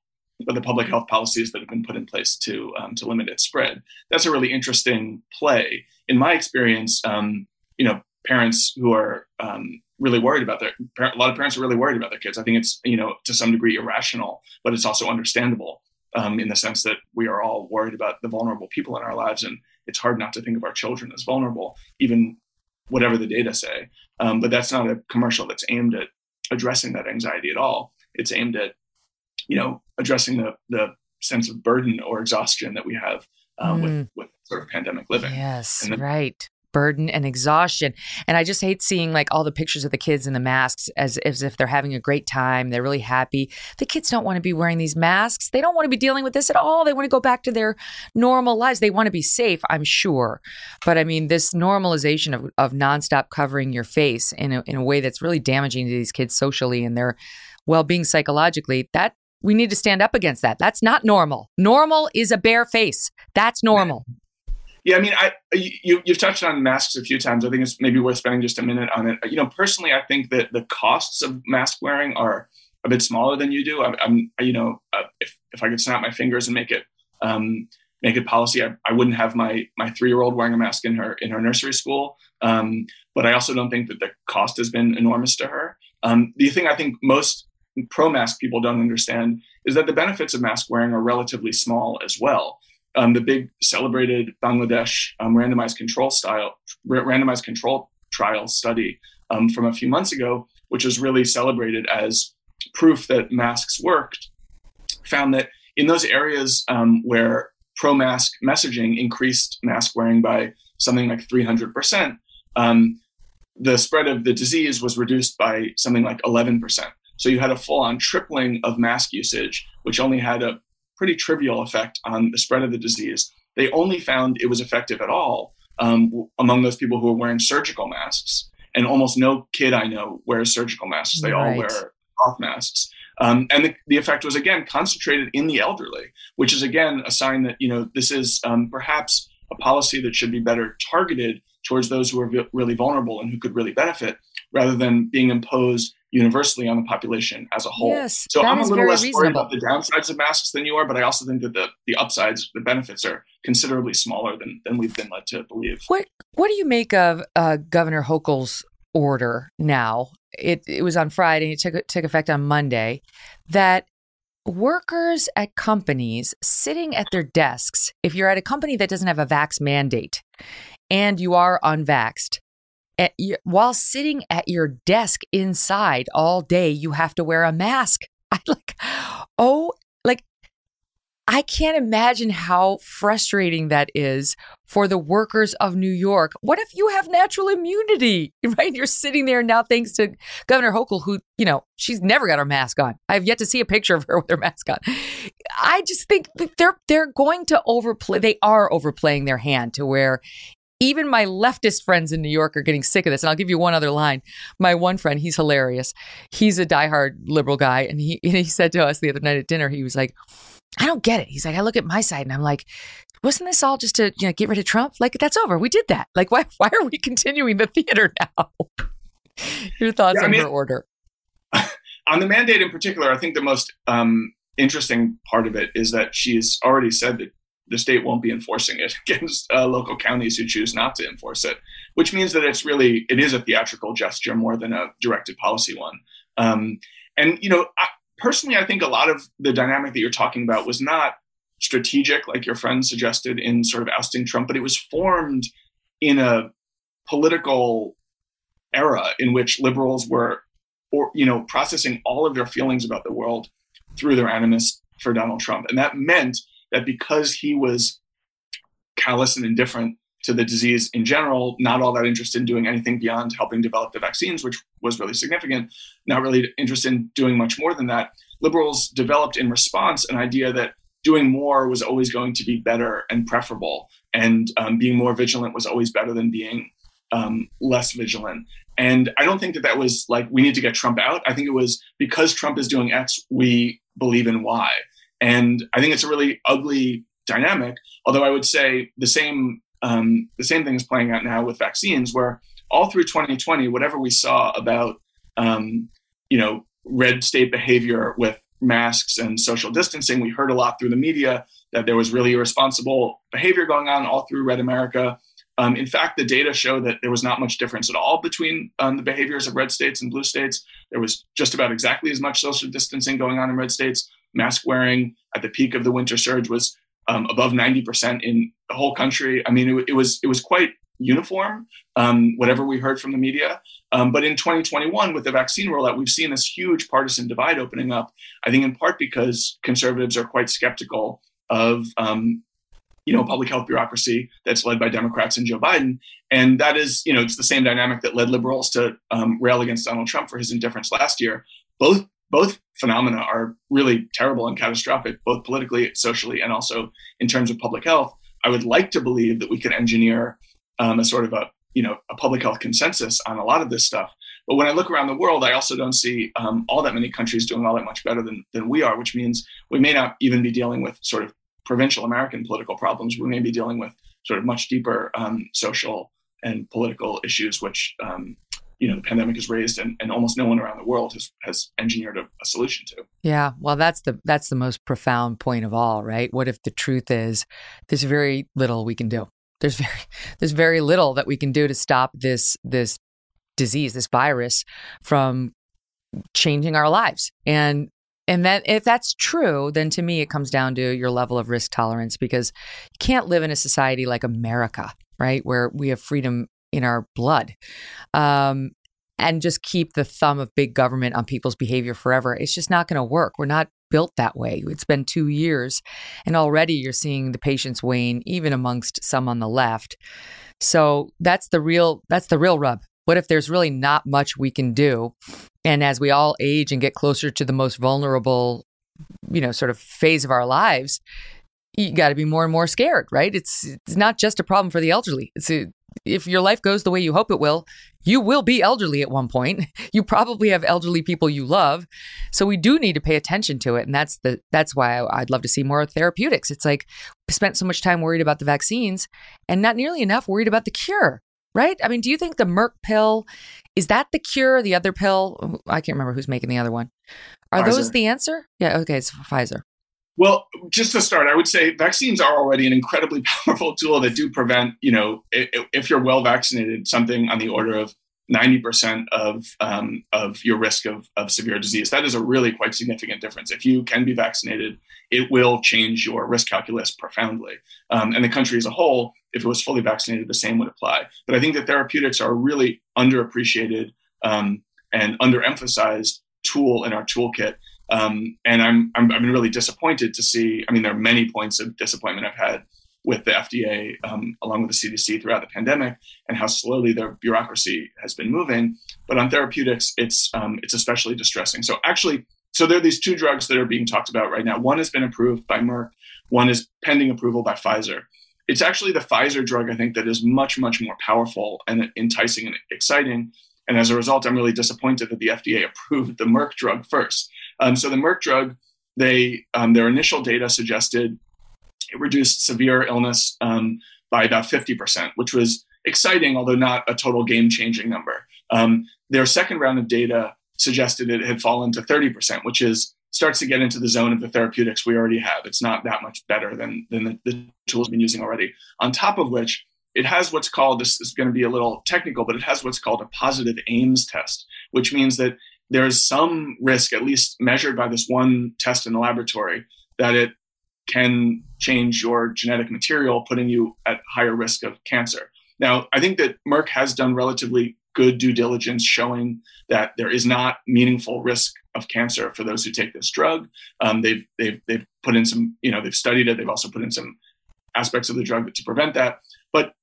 Speaker 9: but the public health policies that have been put in place to um, to limit its spread. That's a really interesting play. In my experience, um, you know, parents who are um, really worried about their a lot of parents are really worried about their kids. I think it's you know to some degree irrational, but it's also understandable um, in the sense that we are all worried about the vulnerable people in our lives, and it's hard not to think of our children as vulnerable, even whatever the data say. Um, but that's not a commercial that's aimed at addressing that anxiety at all. It's aimed at you know addressing the the sense of burden or exhaustion that we have um, mm. with with sort of pandemic living.
Speaker 2: Yes, then, right burden and exhaustion. And I just hate seeing like all the pictures of the kids in the masks as, as if they're having a great time. They're really happy. The kids don't want to be wearing these masks. They don't want to be dealing with this at all. They want to go back to their normal lives. They want to be safe, I'm sure. But I mean, this normalization of, of nonstop covering your face in a, in a way that's really damaging to these kids socially and their well being psychologically, that we need to stand up against that. That's not normal. Normal is a bare face. That's normal.
Speaker 9: Yeah, I mean, I you you've touched on masks a few times. I think it's maybe worth spending just a minute on it. You know, personally, I think that the costs of mask wearing are a bit smaller than you do. I'm, I'm you know, uh, if if I could snap my fingers and make it um, make it policy, I, I wouldn't have my my three year old wearing a mask in her in her nursery school. Um, but I also don't think that the cost has been enormous to her. Um, the thing I think most pro mask people don't understand is that the benefits of mask wearing are relatively small as well um, the big celebrated Bangladesh um, randomized control style, r- randomized control trial study um, from a few months ago, which was really celebrated as proof that masks worked, found that in those areas um, where pro-mask messaging increased mask wearing by something like 300%, um, the spread of the disease was reduced by something like 11%. So you had a full-on tripling of mask usage, which only had a pretty trivial effect on the spread of the disease. They only found it was effective at all um, among those people who were wearing surgical masks. And almost no kid I know wears surgical masks. They right. all wear cloth masks. Um, and the, the, effect was again concentrated in the elderly, which is again a sign that you know this is um, perhaps a policy that should be better targeted towards those who are v- really vulnerable and who could really benefit, rather than being imposed universally on the population as a whole.
Speaker 2: Yes,
Speaker 9: so I'm a little less
Speaker 2: reasonable.
Speaker 9: worried about the downsides of masks than you are, but I also think that the the upsides, the benefits are considerably smaller than than we've been led to believe.
Speaker 2: What what do you make of uh, Governor Hochul's order now? It it was on Friday. It took took effect on Monday. That workers at companies sitting at their desks, if you're at a company that doesn't have a vax mandate and you are unvaxxed, at, while sitting at your desk inside all day, you have to wear a mask. [laughs] I like, oh, like, I can't imagine how frustrating that is for the workers of New York. What if you have natural immunity, [laughs] right? You're sitting there now, thanks to Governor Hochul, who, you know, she's never got her mask on. I've yet to see a picture of her [laughs] with her mask on. I just think they're they're going to overplay. They are overplaying their hand to where even my leftist friends in New York are getting sick of this. And I'll give you one other line. My one friend, he's hilarious. He's a diehard liberal guy. And he, [laughs] and he said to us the other night at dinner, he was like, I don't get it. He's like, I look at my side and I'm like, wasn't this all just to you know, get rid of Trump? Like, that's over. We did that. Like, why, why are we continuing the theater now? [laughs] Your thoughts yeah, on I mean, her order? [laughs]
Speaker 9: On the mandate in particular, I think the most um, interesting part of it is that she's already said that the state won't be enforcing it [laughs] against uh, local counties who choose not to enforce it, which means that it's really it is a theatrical gesture more than a directed policy one. Um, and you know, I, personally, I think a lot of the dynamic that you're talking about was not strategic, like your friend suggested in sort of ousting Trump, but it was formed in a political era in which liberals were, or you know, processing all of their feelings about the world through their animus for Donald Trump, and that meant that because he was callous and indifferent to the disease in general, not all that interested in doing anything beyond helping develop the vaccines, which was really significant, not really interested in doing much more than that. Liberals developed in response an idea that doing more was always going to be better and preferable, and um, being more vigilant was always better than being um, less vigilant. And I don't think that that was like, we need to get Trump out. I think it was because Trump is doing X, we believe in Y. And I think it's a really ugly dynamic. Although I would say the same um, the same thing is playing out now with vaccines, where all through 2020, whatever we saw about um, you know red state behavior with masks and social distancing, we heard a lot through the media that there was really irresponsible behavior going on all through Red America. Um, in fact, the data show that there was not much difference at all between um, the behaviors of red states and blue states. There was just about exactly as much social distancing going on in red states. Mask wearing at the peak of the winter surge was um, above 90% in the whole country. I mean, it, it was it was quite uniform, um, whatever we heard from the media. Um, but in 2021, with the vaccine rollout, we've seen this huge partisan divide opening up. I think in part because conservatives are quite skeptical of um, you know public health bureaucracy that's led by Democrats and Joe Biden, and that is you know it's the same dynamic that led liberals to um, rail against Donald Trump for his indifference last year. Both both phenomena are really terrible and catastrophic, both politically, socially, and also in terms of public health. I would like to believe that we could engineer um, a sort of a you know a public health consensus on a lot of this stuff. But when I look around the world, I also don't see um, all that many countries doing all that much better than than we are, which means we may not even be dealing with sort of provincial American political problems. We may be dealing with sort of much deeper um, social and political issues, which um, you know the pandemic has raised and, and almost no one around the world has has engineered a, a, solution to.
Speaker 2: Yeah well that's the that's the most profound point of all right? What if the truth is there's very little we can do. There's very [laughs] there's very little that we can do to stop this this disease, this virus from changing our lives. And and that if that's true, then to me it comes down to your level of risk tolerance because you can't live in a society like America, right, where we have freedom in our blood. Um, and just keep the thumb of big government on people's behavior forever. It's just not going to work. We're not built that way. It's been two years, and already you're seeing the patience wane, even amongst some on the left. So that's the real that's the real rub. What if there's really not much we can do? And as we all age and get closer to the most vulnerable, you know, sort of phase of our lives, you got to be more and more scared, right? It's it's not just a problem for the elderly. It's a, if your life goes the way you hope it will, you will be elderly at one point. [laughs] You probably have elderly people you love. So we do need to pay attention to it. And that's the that's why I'd love to see more therapeutics. It's like we spent so much time worried about the vaccines and not nearly enough worried about the cure. Right? I mean, do you think the Merck pill is that the cure? The other pill? I can't remember who's making the other one. Are Pfizer. those the answer? Yeah, okay, it's Pfizer.
Speaker 9: Well, just to start, I would say vaccines are already an incredibly [laughs] powerful tool that do prevent, you know, if you're well vaccinated, something on the order of 90% of, um, of your risk of, of severe disease. That is a really quite significant difference. If you can be vaccinated, it will change your risk calculus profoundly. Um, and the country as a whole, if it was fully vaccinated, the same would apply. But I think that therapeutics are a really underappreciated um, and underemphasized tool in our toolkit. Um, and I'm, I'm I've been really disappointed to see. I mean, there are many points of disappointment I've had with the FDA, um, along with the CDC, throughout the pandemic, and how slowly their bureaucracy has been moving. But on therapeutics, it's um, it's especially distressing. So actually, so there are these two drugs that are being talked about right now. One has been approved by Merck. One is pending approval by Pfizer. It's actually the Pfizer drug, I think, that is much much more powerful and enticing and exciting. And as a result, I'm really disappointed that the FDA approved the Merck drug first. Um, so the Merck drug, they um, their initial data suggested it reduced severe illness um, by about 50%, which was exciting, although not a total game changing number. Um, their second round of data suggested it had fallen to 30%, which is starts to get into the zone of the therapeutics we already have. It's not that much better than, than the, the tools we've been using already. On top of which, it has what's called this is going to be a little technical, but it has what's called a positive Ames test, which means that there is some risk, at least measured by this one test in the laboratory, that it can change your genetic material, putting you at higher risk of cancer. Now, I think that Merck has done relatively good due diligence showing that there is not meaningful risk of cancer for those who take this drug. Um, they've, they've, they've put in some, you know, they've studied it. They've also put in some aspects of the drug to prevent that.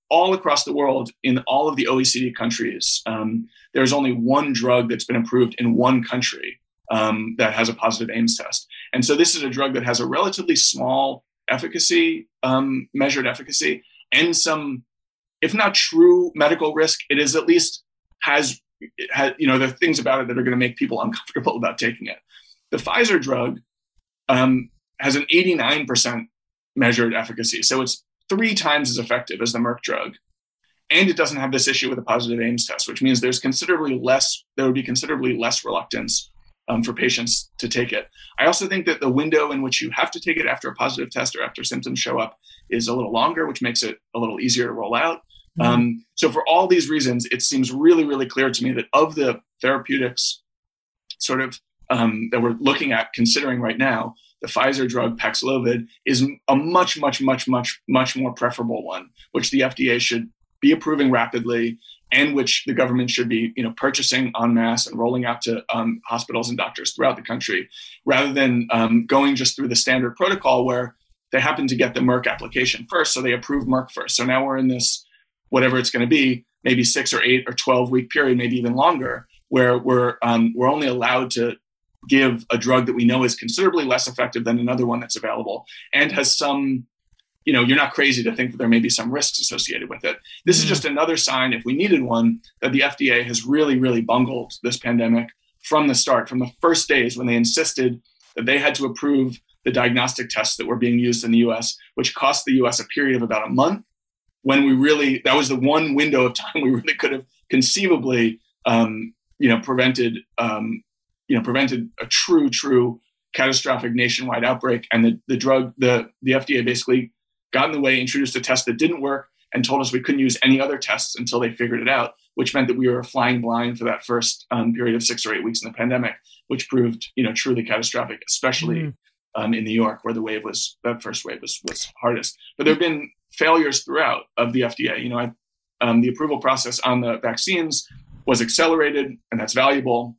Speaker 9: All across the world, in all of the OECD countries, um, there's only one drug that's been approved in one country um, that has a positive Ames test. And so this is a drug that has a relatively small efficacy, um, measured efficacy, and some, if not true medical risk, it is at least has, has you know, there are things about it that are going to make people uncomfortable [laughs] about taking it. The Pfizer drug um, has an 89% measured efficacy. So it's three times as effective as the Merck drug. And it doesn't have this issue with a positive Ames test, which means there's considerably less, there would be considerably less reluctance um, for patients to take it. I also think that the window in which you have to take it after a positive test or after symptoms show up is a little longer, which makes it a little easier to roll out. Mm-hmm. Um, so, for all these reasons, it seems really, really clear to me that of the therapeutics sort of um, that we're looking at considering right now, the Pfizer drug Paxlovid is a much, much, much, much, much more preferable one, which the FDA should be approving rapidly and which the government should be you know purchasing en masse and rolling out to um, hospitals and doctors throughout the country rather than um, going just through the standard protocol where they happen to get the merck application first so they approve merck first. So now we're in this whatever it's going to be maybe six or eight or 12 week period maybe even longer where we're um, we're only allowed to give a drug that we know is considerably less effective than another one that's available and has some you know you're not crazy to think that there may be some risks associated with it this mm-hmm. is just another sign if we needed one that the fda has really really bungled this pandemic from the start from the first days when they insisted that they had to approve the diagnostic tests that were being used in the us which cost the us a period of about a month when we really that was the one window of [laughs] time we really could have conceivably um, you know prevented um, you know prevented a true true catastrophic nationwide outbreak. And the, the drug the the fda basically got in the way introduced a test that didn't work and told us we couldn't use any other tests until they figured it out which meant that we were flying blind for that first um, period of six or eight weeks in the pandemic which proved you know truly catastrophic especially mm. um, in new york where the wave was that first wave was was hardest. But there have been failures throughout of the fda you know I, um, the approval process on the vaccines was accelerated and that's valuable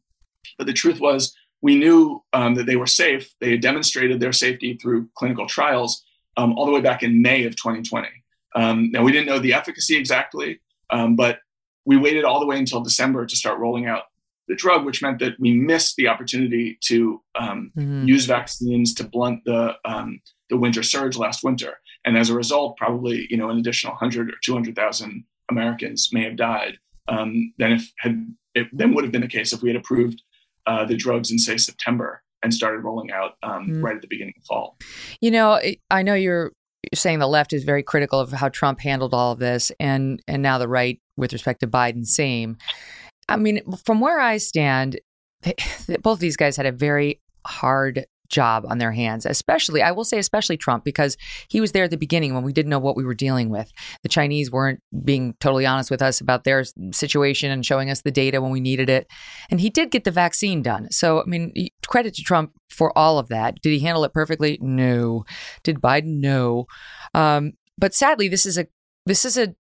Speaker 9: but the truth was, we knew um, that they were safe. They had demonstrated their safety through clinical trials um, all the way back in May of 2020. Um, now, we didn't know the efficacy exactly, um, but we waited all the way until December to start rolling out the drug, which meant that we missed the opportunity to um, mm-hmm. use vaccines to blunt the um, the winter surge last winter. And as a result, probably you know an additional 100 or 200,000 Americans may have died um, than if had it then would have been the case if we had approved uh, the drugs in say September and started rolling out um, mm. right at the beginning of fall.
Speaker 2: You know, I know you're saying the left is very critical of how Trump handled all of this, and and now the right with respect to Biden, same. I mean, from where I stand, they, [laughs] both these guys had a very hard job on their hands, especially, I will say, especially Trump, because he was there at the beginning when we didn't know what we were dealing with. The Chinese weren't being totally honest with us about their situation and showing us the data when we needed it. And he did get the vaccine done. So, I mean, credit to Trump for all of that. Did he handle it perfectly? No. Did Biden? No. Um, but sadly, this is a this is a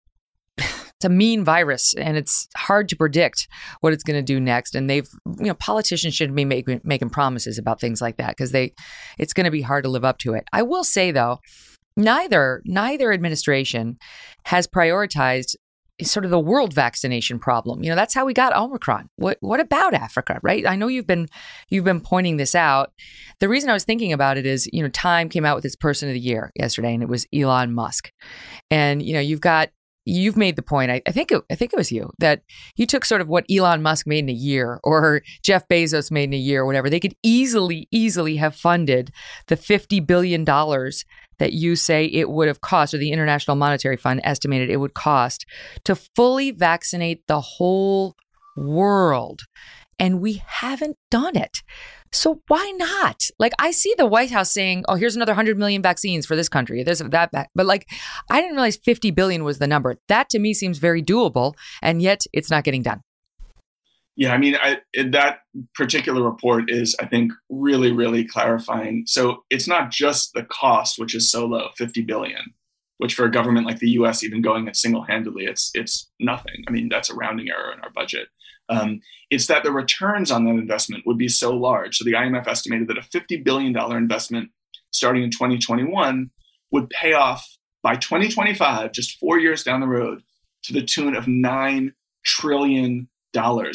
Speaker 2: a mean virus and it's hard to predict what it's going to do next and they've you know politicians shouldn't be making making promises about things like that because they it's going to be hard to live up to it i will say though neither neither administration has prioritized sort of the world vaccination problem. You know, that's how we got Omicron. What what about Africa, right? I know you've been you've been pointing this out. The reason I was thinking about it is, you know, Time came out with its person of the year yesterday and it was Elon Musk. And you know, you've got you've made the point. I, I, think it, I think it was you that you took sort of what Elon Musk made in a year, or Jeff Bezos made in a year, or whatever. They could easily, easily have funded the fifty billion dollars that you say it would have cost, or the International Monetary Fund estimated it would cost to fully vaccinate the whole world, and we haven't done it. So why not? Like I see the White House saying, "Oh, here's another 100 million vaccines for this country." There's that but like I didn't realize 50 billion was the number. That to me seems very doable and yet it's not getting done.
Speaker 9: Yeah, I mean, I, that particular report is, I think, really, really clarifying. So it's not just the cost, which is so low, 50 billion, which for a government like the U.S., even going it single-handedly, it's it's nothing. I mean, that's a rounding error in our budget. Um, it's that the returns on that investment would be so large. So the IMF estimated that a $50 billion investment starting in 2021 would pay off by 2025, just four years down the road, to the tune of $9 trillion,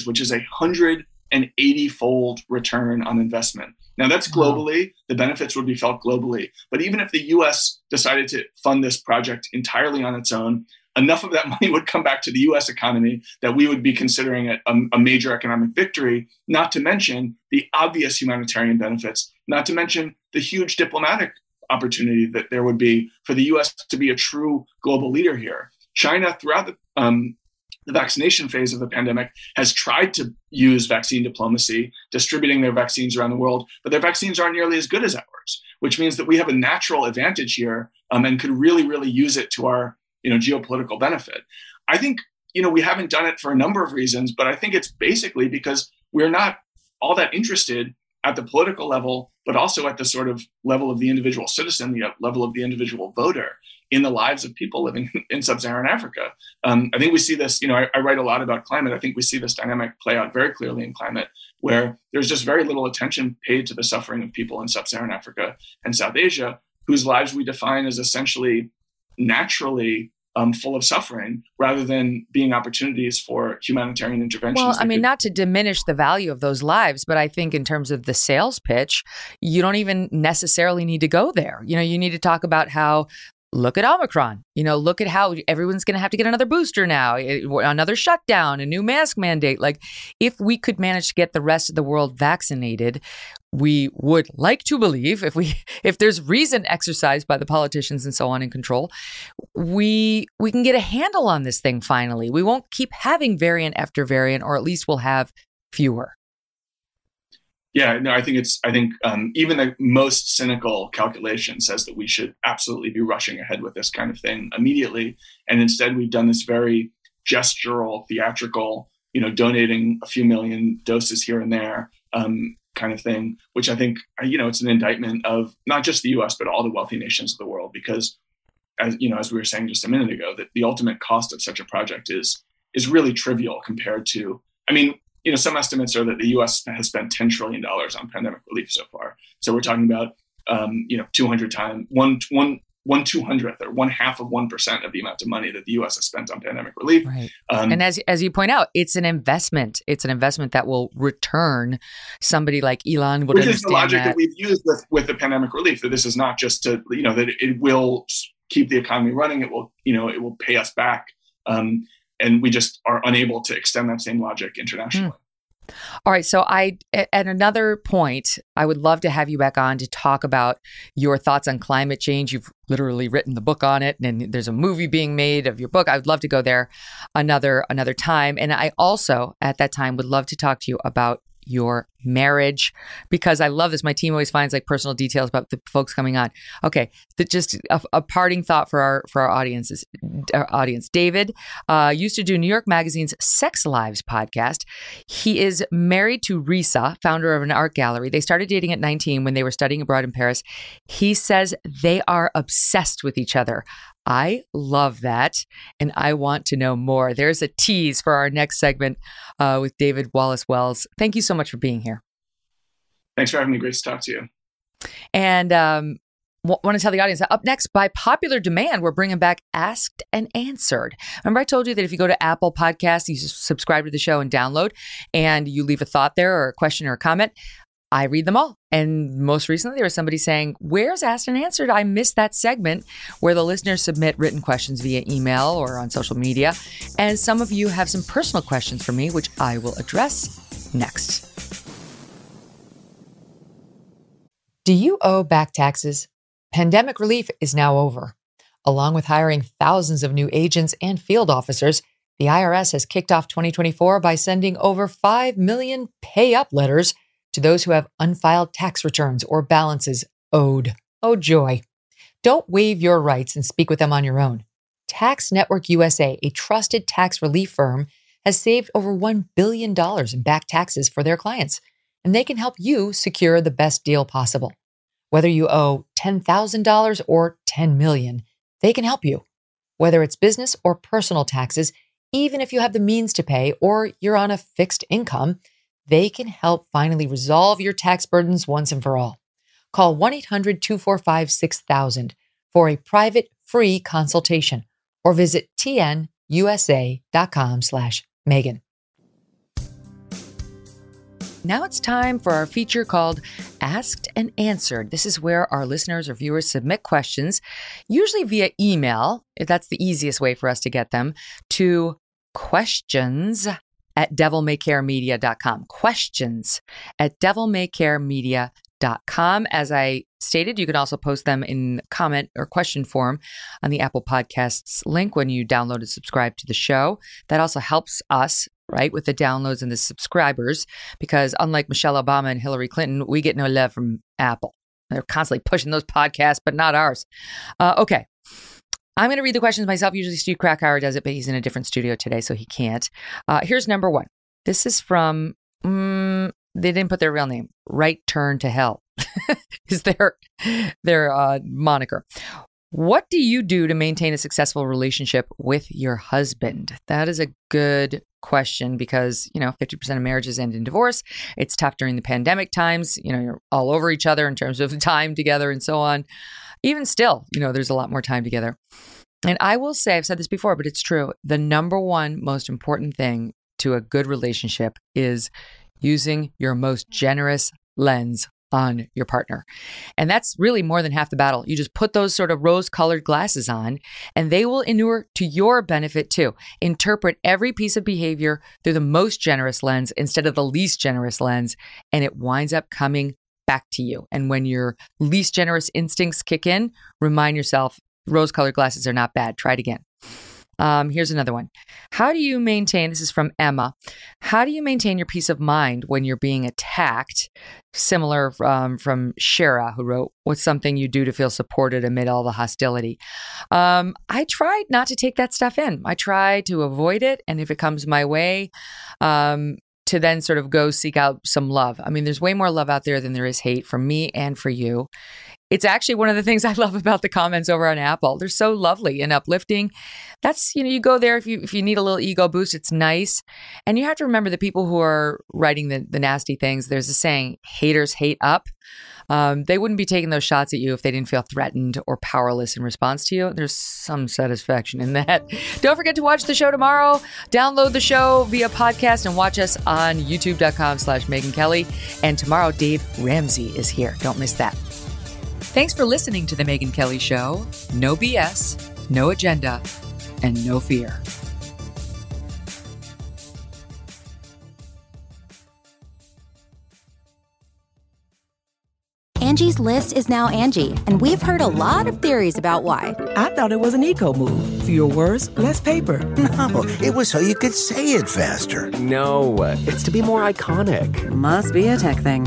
Speaker 9: which is a 180 fold return on investment. Now, that's globally, the benefits would be felt globally. But even if the US decided to fund this project entirely on its own, enough of that [laughs] money would come back to the US economy that we would be considering a, a, major economic victory, not to mention the obvious humanitarian benefits, not to mention the huge diplomatic opportunity that there would be for the US to be a true global leader here. China, throughout the, um, the vaccination phase of the pandemic, has tried to use vaccine diplomacy, distributing their vaccines around the world, but their vaccines aren't nearly as good as ours, which means that we have a natural advantage here um, and could really, really use it to our you know, geopolitical benefit. I think you know we haven't done it for a number of reasons, but I think it's basically because we're not all that interested at the political level, but also at the sort of level of the individual citizen, the level of the individual voter in the lives of people living [laughs] in sub-Saharan Africa. Um, I think we see this. You know, I, I write a lot about climate. I think we see this dynamic play out very clearly in climate, where there's just very little attention paid to the suffering of people in sub-Saharan Africa and South Asia, whose lives we define as essentially naturally um, full of suffering rather than being opportunities for humanitarian interventions.
Speaker 2: Well, I mean, could- not to diminish the value of those lives, but I think in terms of the sales pitch, you don't even necessarily need to go there. You know, you need to talk about how look at Omicron. You know, look at how everyone's going to have to get another booster now, eh, another shutdown, a new mask mandate. Like, if we could manage to get the rest of the world vaccinated, we would like to believe if we [laughs] if there's reason exercised by the politicians and so on in control we we can get a handle on this thing finally we won't keep having variant after variant or at least we'll have fewer
Speaker 9: yeah no i think it's i think um, even the most cynical calculation says that we should absolutely be rushing ahead with this kind of thing immediately and instead we've done this very gestural theatrical you know donating a few million doses here and there um, kind of thing, which I think, you know, it's an indictment of not just the US, but all the wealthy nations of the world. Because, as you know, as we were saying just a minute ago, that the ultimate cost of such a project is is really trivial compared to, I mean, you know, some estimates are that the US has spent $10 trillion on pandemic relief so far. So we're talking about, um, you know, 200 times, one, one, one two hundredth or one half of one percent of the amount of money that the U.S. has spent on pandemic relief.
Speaker 2: Right. Um, and as as you point out, it's an investment. It's an investment that will return. Somebody like Elon would
Speaker 9: which
Speaker 2: is
Speaker 9: the logic
Speaker 2: that.
Speaker 9: that. we've used with with the pandemic relief. That this is not just to you know that it will keep the economy running. It will you know it will pay us back. Um, and we just are unable to extend that same logic internationally. Mm.
Speaker 2: All right. So, I, at another point, I would love to have you back on to talk about your thoughts on climate change. You've literally written the book on it, and there's a movie being made of your book. I would love to go there another another time. And I also, at that time, would love to talk to you about your marriage because I love this. My team always finds like personal details about the folks coming on. Okay, the, just a, a, parting thought for our for our audiences. Our audience, David uh, used to do New York Magazine's Sex Lives podcast. He is married to Risa, founder of an art gallery. They started dating at 19 when they were studying abroad in Paris. He says they are obsessed with each other. I love that. And I want to know more. There's a tease for our next segment uh, with David Wallace Wells. Thank you so much for being here.
Speaker 9: Thanks for having me. Great to talk to you.
Speaker 2: And um, want to tell the audience that up next, by popular demand, we're bringing back Asked and Answered. Remember, I told you that if you go to Apple Podcasts, you subscribe to the show and download, and you leave a thought there or a question or a comment, I read them all. And most recently, there was somebody saying, Where's Asked and Answered? I missed that segment where the listeners submit written questions via email or on social media. And some of you have some personal questions for me, which I will address next. Do you owe back taxes? Pandemic relief is now over. Along with hiring thousands of new agents and field officers, the IRS has kicked off 2024 by sending over 5 million pay up letters to those who have unfiled tax returns or balances owed. Oh, joy. Don't waive your rights and speak with them on your own. Tax Network USA, a trusted tax relief firm, has saved over $1 billion in back taxes for their clients, and they can help you secure the best deal possible. Whether you owe $10,000 or 10 million, they can help you. Whether it's business or personal taxes, even if you have the means to pay or you're on a fixed income, they can help finally resolve your tax burdens once and for all. Call 1 800 245 6000 for a private free consultation or visit tnusa.com slash Megyn. Now it's time for our feature called Asked and Answered. This is where our listeners or viewers submit questions, usually via email, if that's the easiest way for us to get them, to questions at devilmaycaremedia.com. Questions at devilmaycaremedia.com com. As I stated, you can also post them in comment or question form on the Apple Podcasts link when you download and subscribe to the show. That also helps us, right, with the downloads and the subscribers, because unlike Michelle Obama and Hillary Clinton, we get no love from Apple. They're constantly pushing those podcasts, but not ours. Uh, okay. I'm going to read the questions myself. Usually Steve Krakauer does it, but he's in a different studio today, so he can't. Uh, here's number one. This is from mm, they didn't put their real name. Right turn to hell [laughs] is their their uh, moniker. What do you do to maintain a successful relationship with your husband? That is a good question because, you know, 50% of marriages end in divorce. It's tough during the pandemic times. You know, you're all over each other in terms of [laughs] time together and so on. Even still, you know, there's a lot more time together. And I will say, I've said this before, but it's true. The number one most important thing to a good relationship is using your most generous lens on your partner. And that's really more than half the battle. You just put those sort of rose colored glasses on, and they will inure to your benefit too. Interpret every piece of behavior through the most generous lens instead of the least generous lens, and it winds up coming back to you. And when your least generous instincts kick in, remind yourself rose colored glasses are not bad. Try it again. Um, here's another one. How do you maintain, this is from Emma, how do you maintain your peace of mind when you're being attacked? Similar um, from Shara, who wrote, What's something you do to feel supported amid all the hostility? Um, I tried not to take that stuff in. I try to avoid it. And if it comes my way, um, to then sort of go seek out some love. I mean, there's way more love out there than there is hate for me and for you. It's actually one of the things [laughs] I love about the comments over on Apple. They're so lovely and uplifting. That's, you know, you go there if you if you need a little ego boost, it's nice. And you have to remember the people who are writing the, the nasty things, there's a saying, haters hate up. Um, they wouldn't be taking those shots at you if they didn't feel threatened or powerless in response to you. There's some satisfaction in that. [laughs] Don't forget to watch the show tomorrow. Download the show via podcast and watch us on youtube.com slash Megyn Kelly. And tomorrow, Dave Ramsey is here. Don't miss that. Thanks for listening to The Megyn Kelly Show. No BS, no agenda, and no fear.
Speaker 11: Angie's list is now Angi, and we've heard a lot of theories about why.
Speaker 12: I thought it was an eco move. Fewer words, less paper. [laughs]
Speaker 13: No, it was so you could say it faster.
Speaker 14: No, it's to be more iconic.
Speaker 15: Must be a tech thing.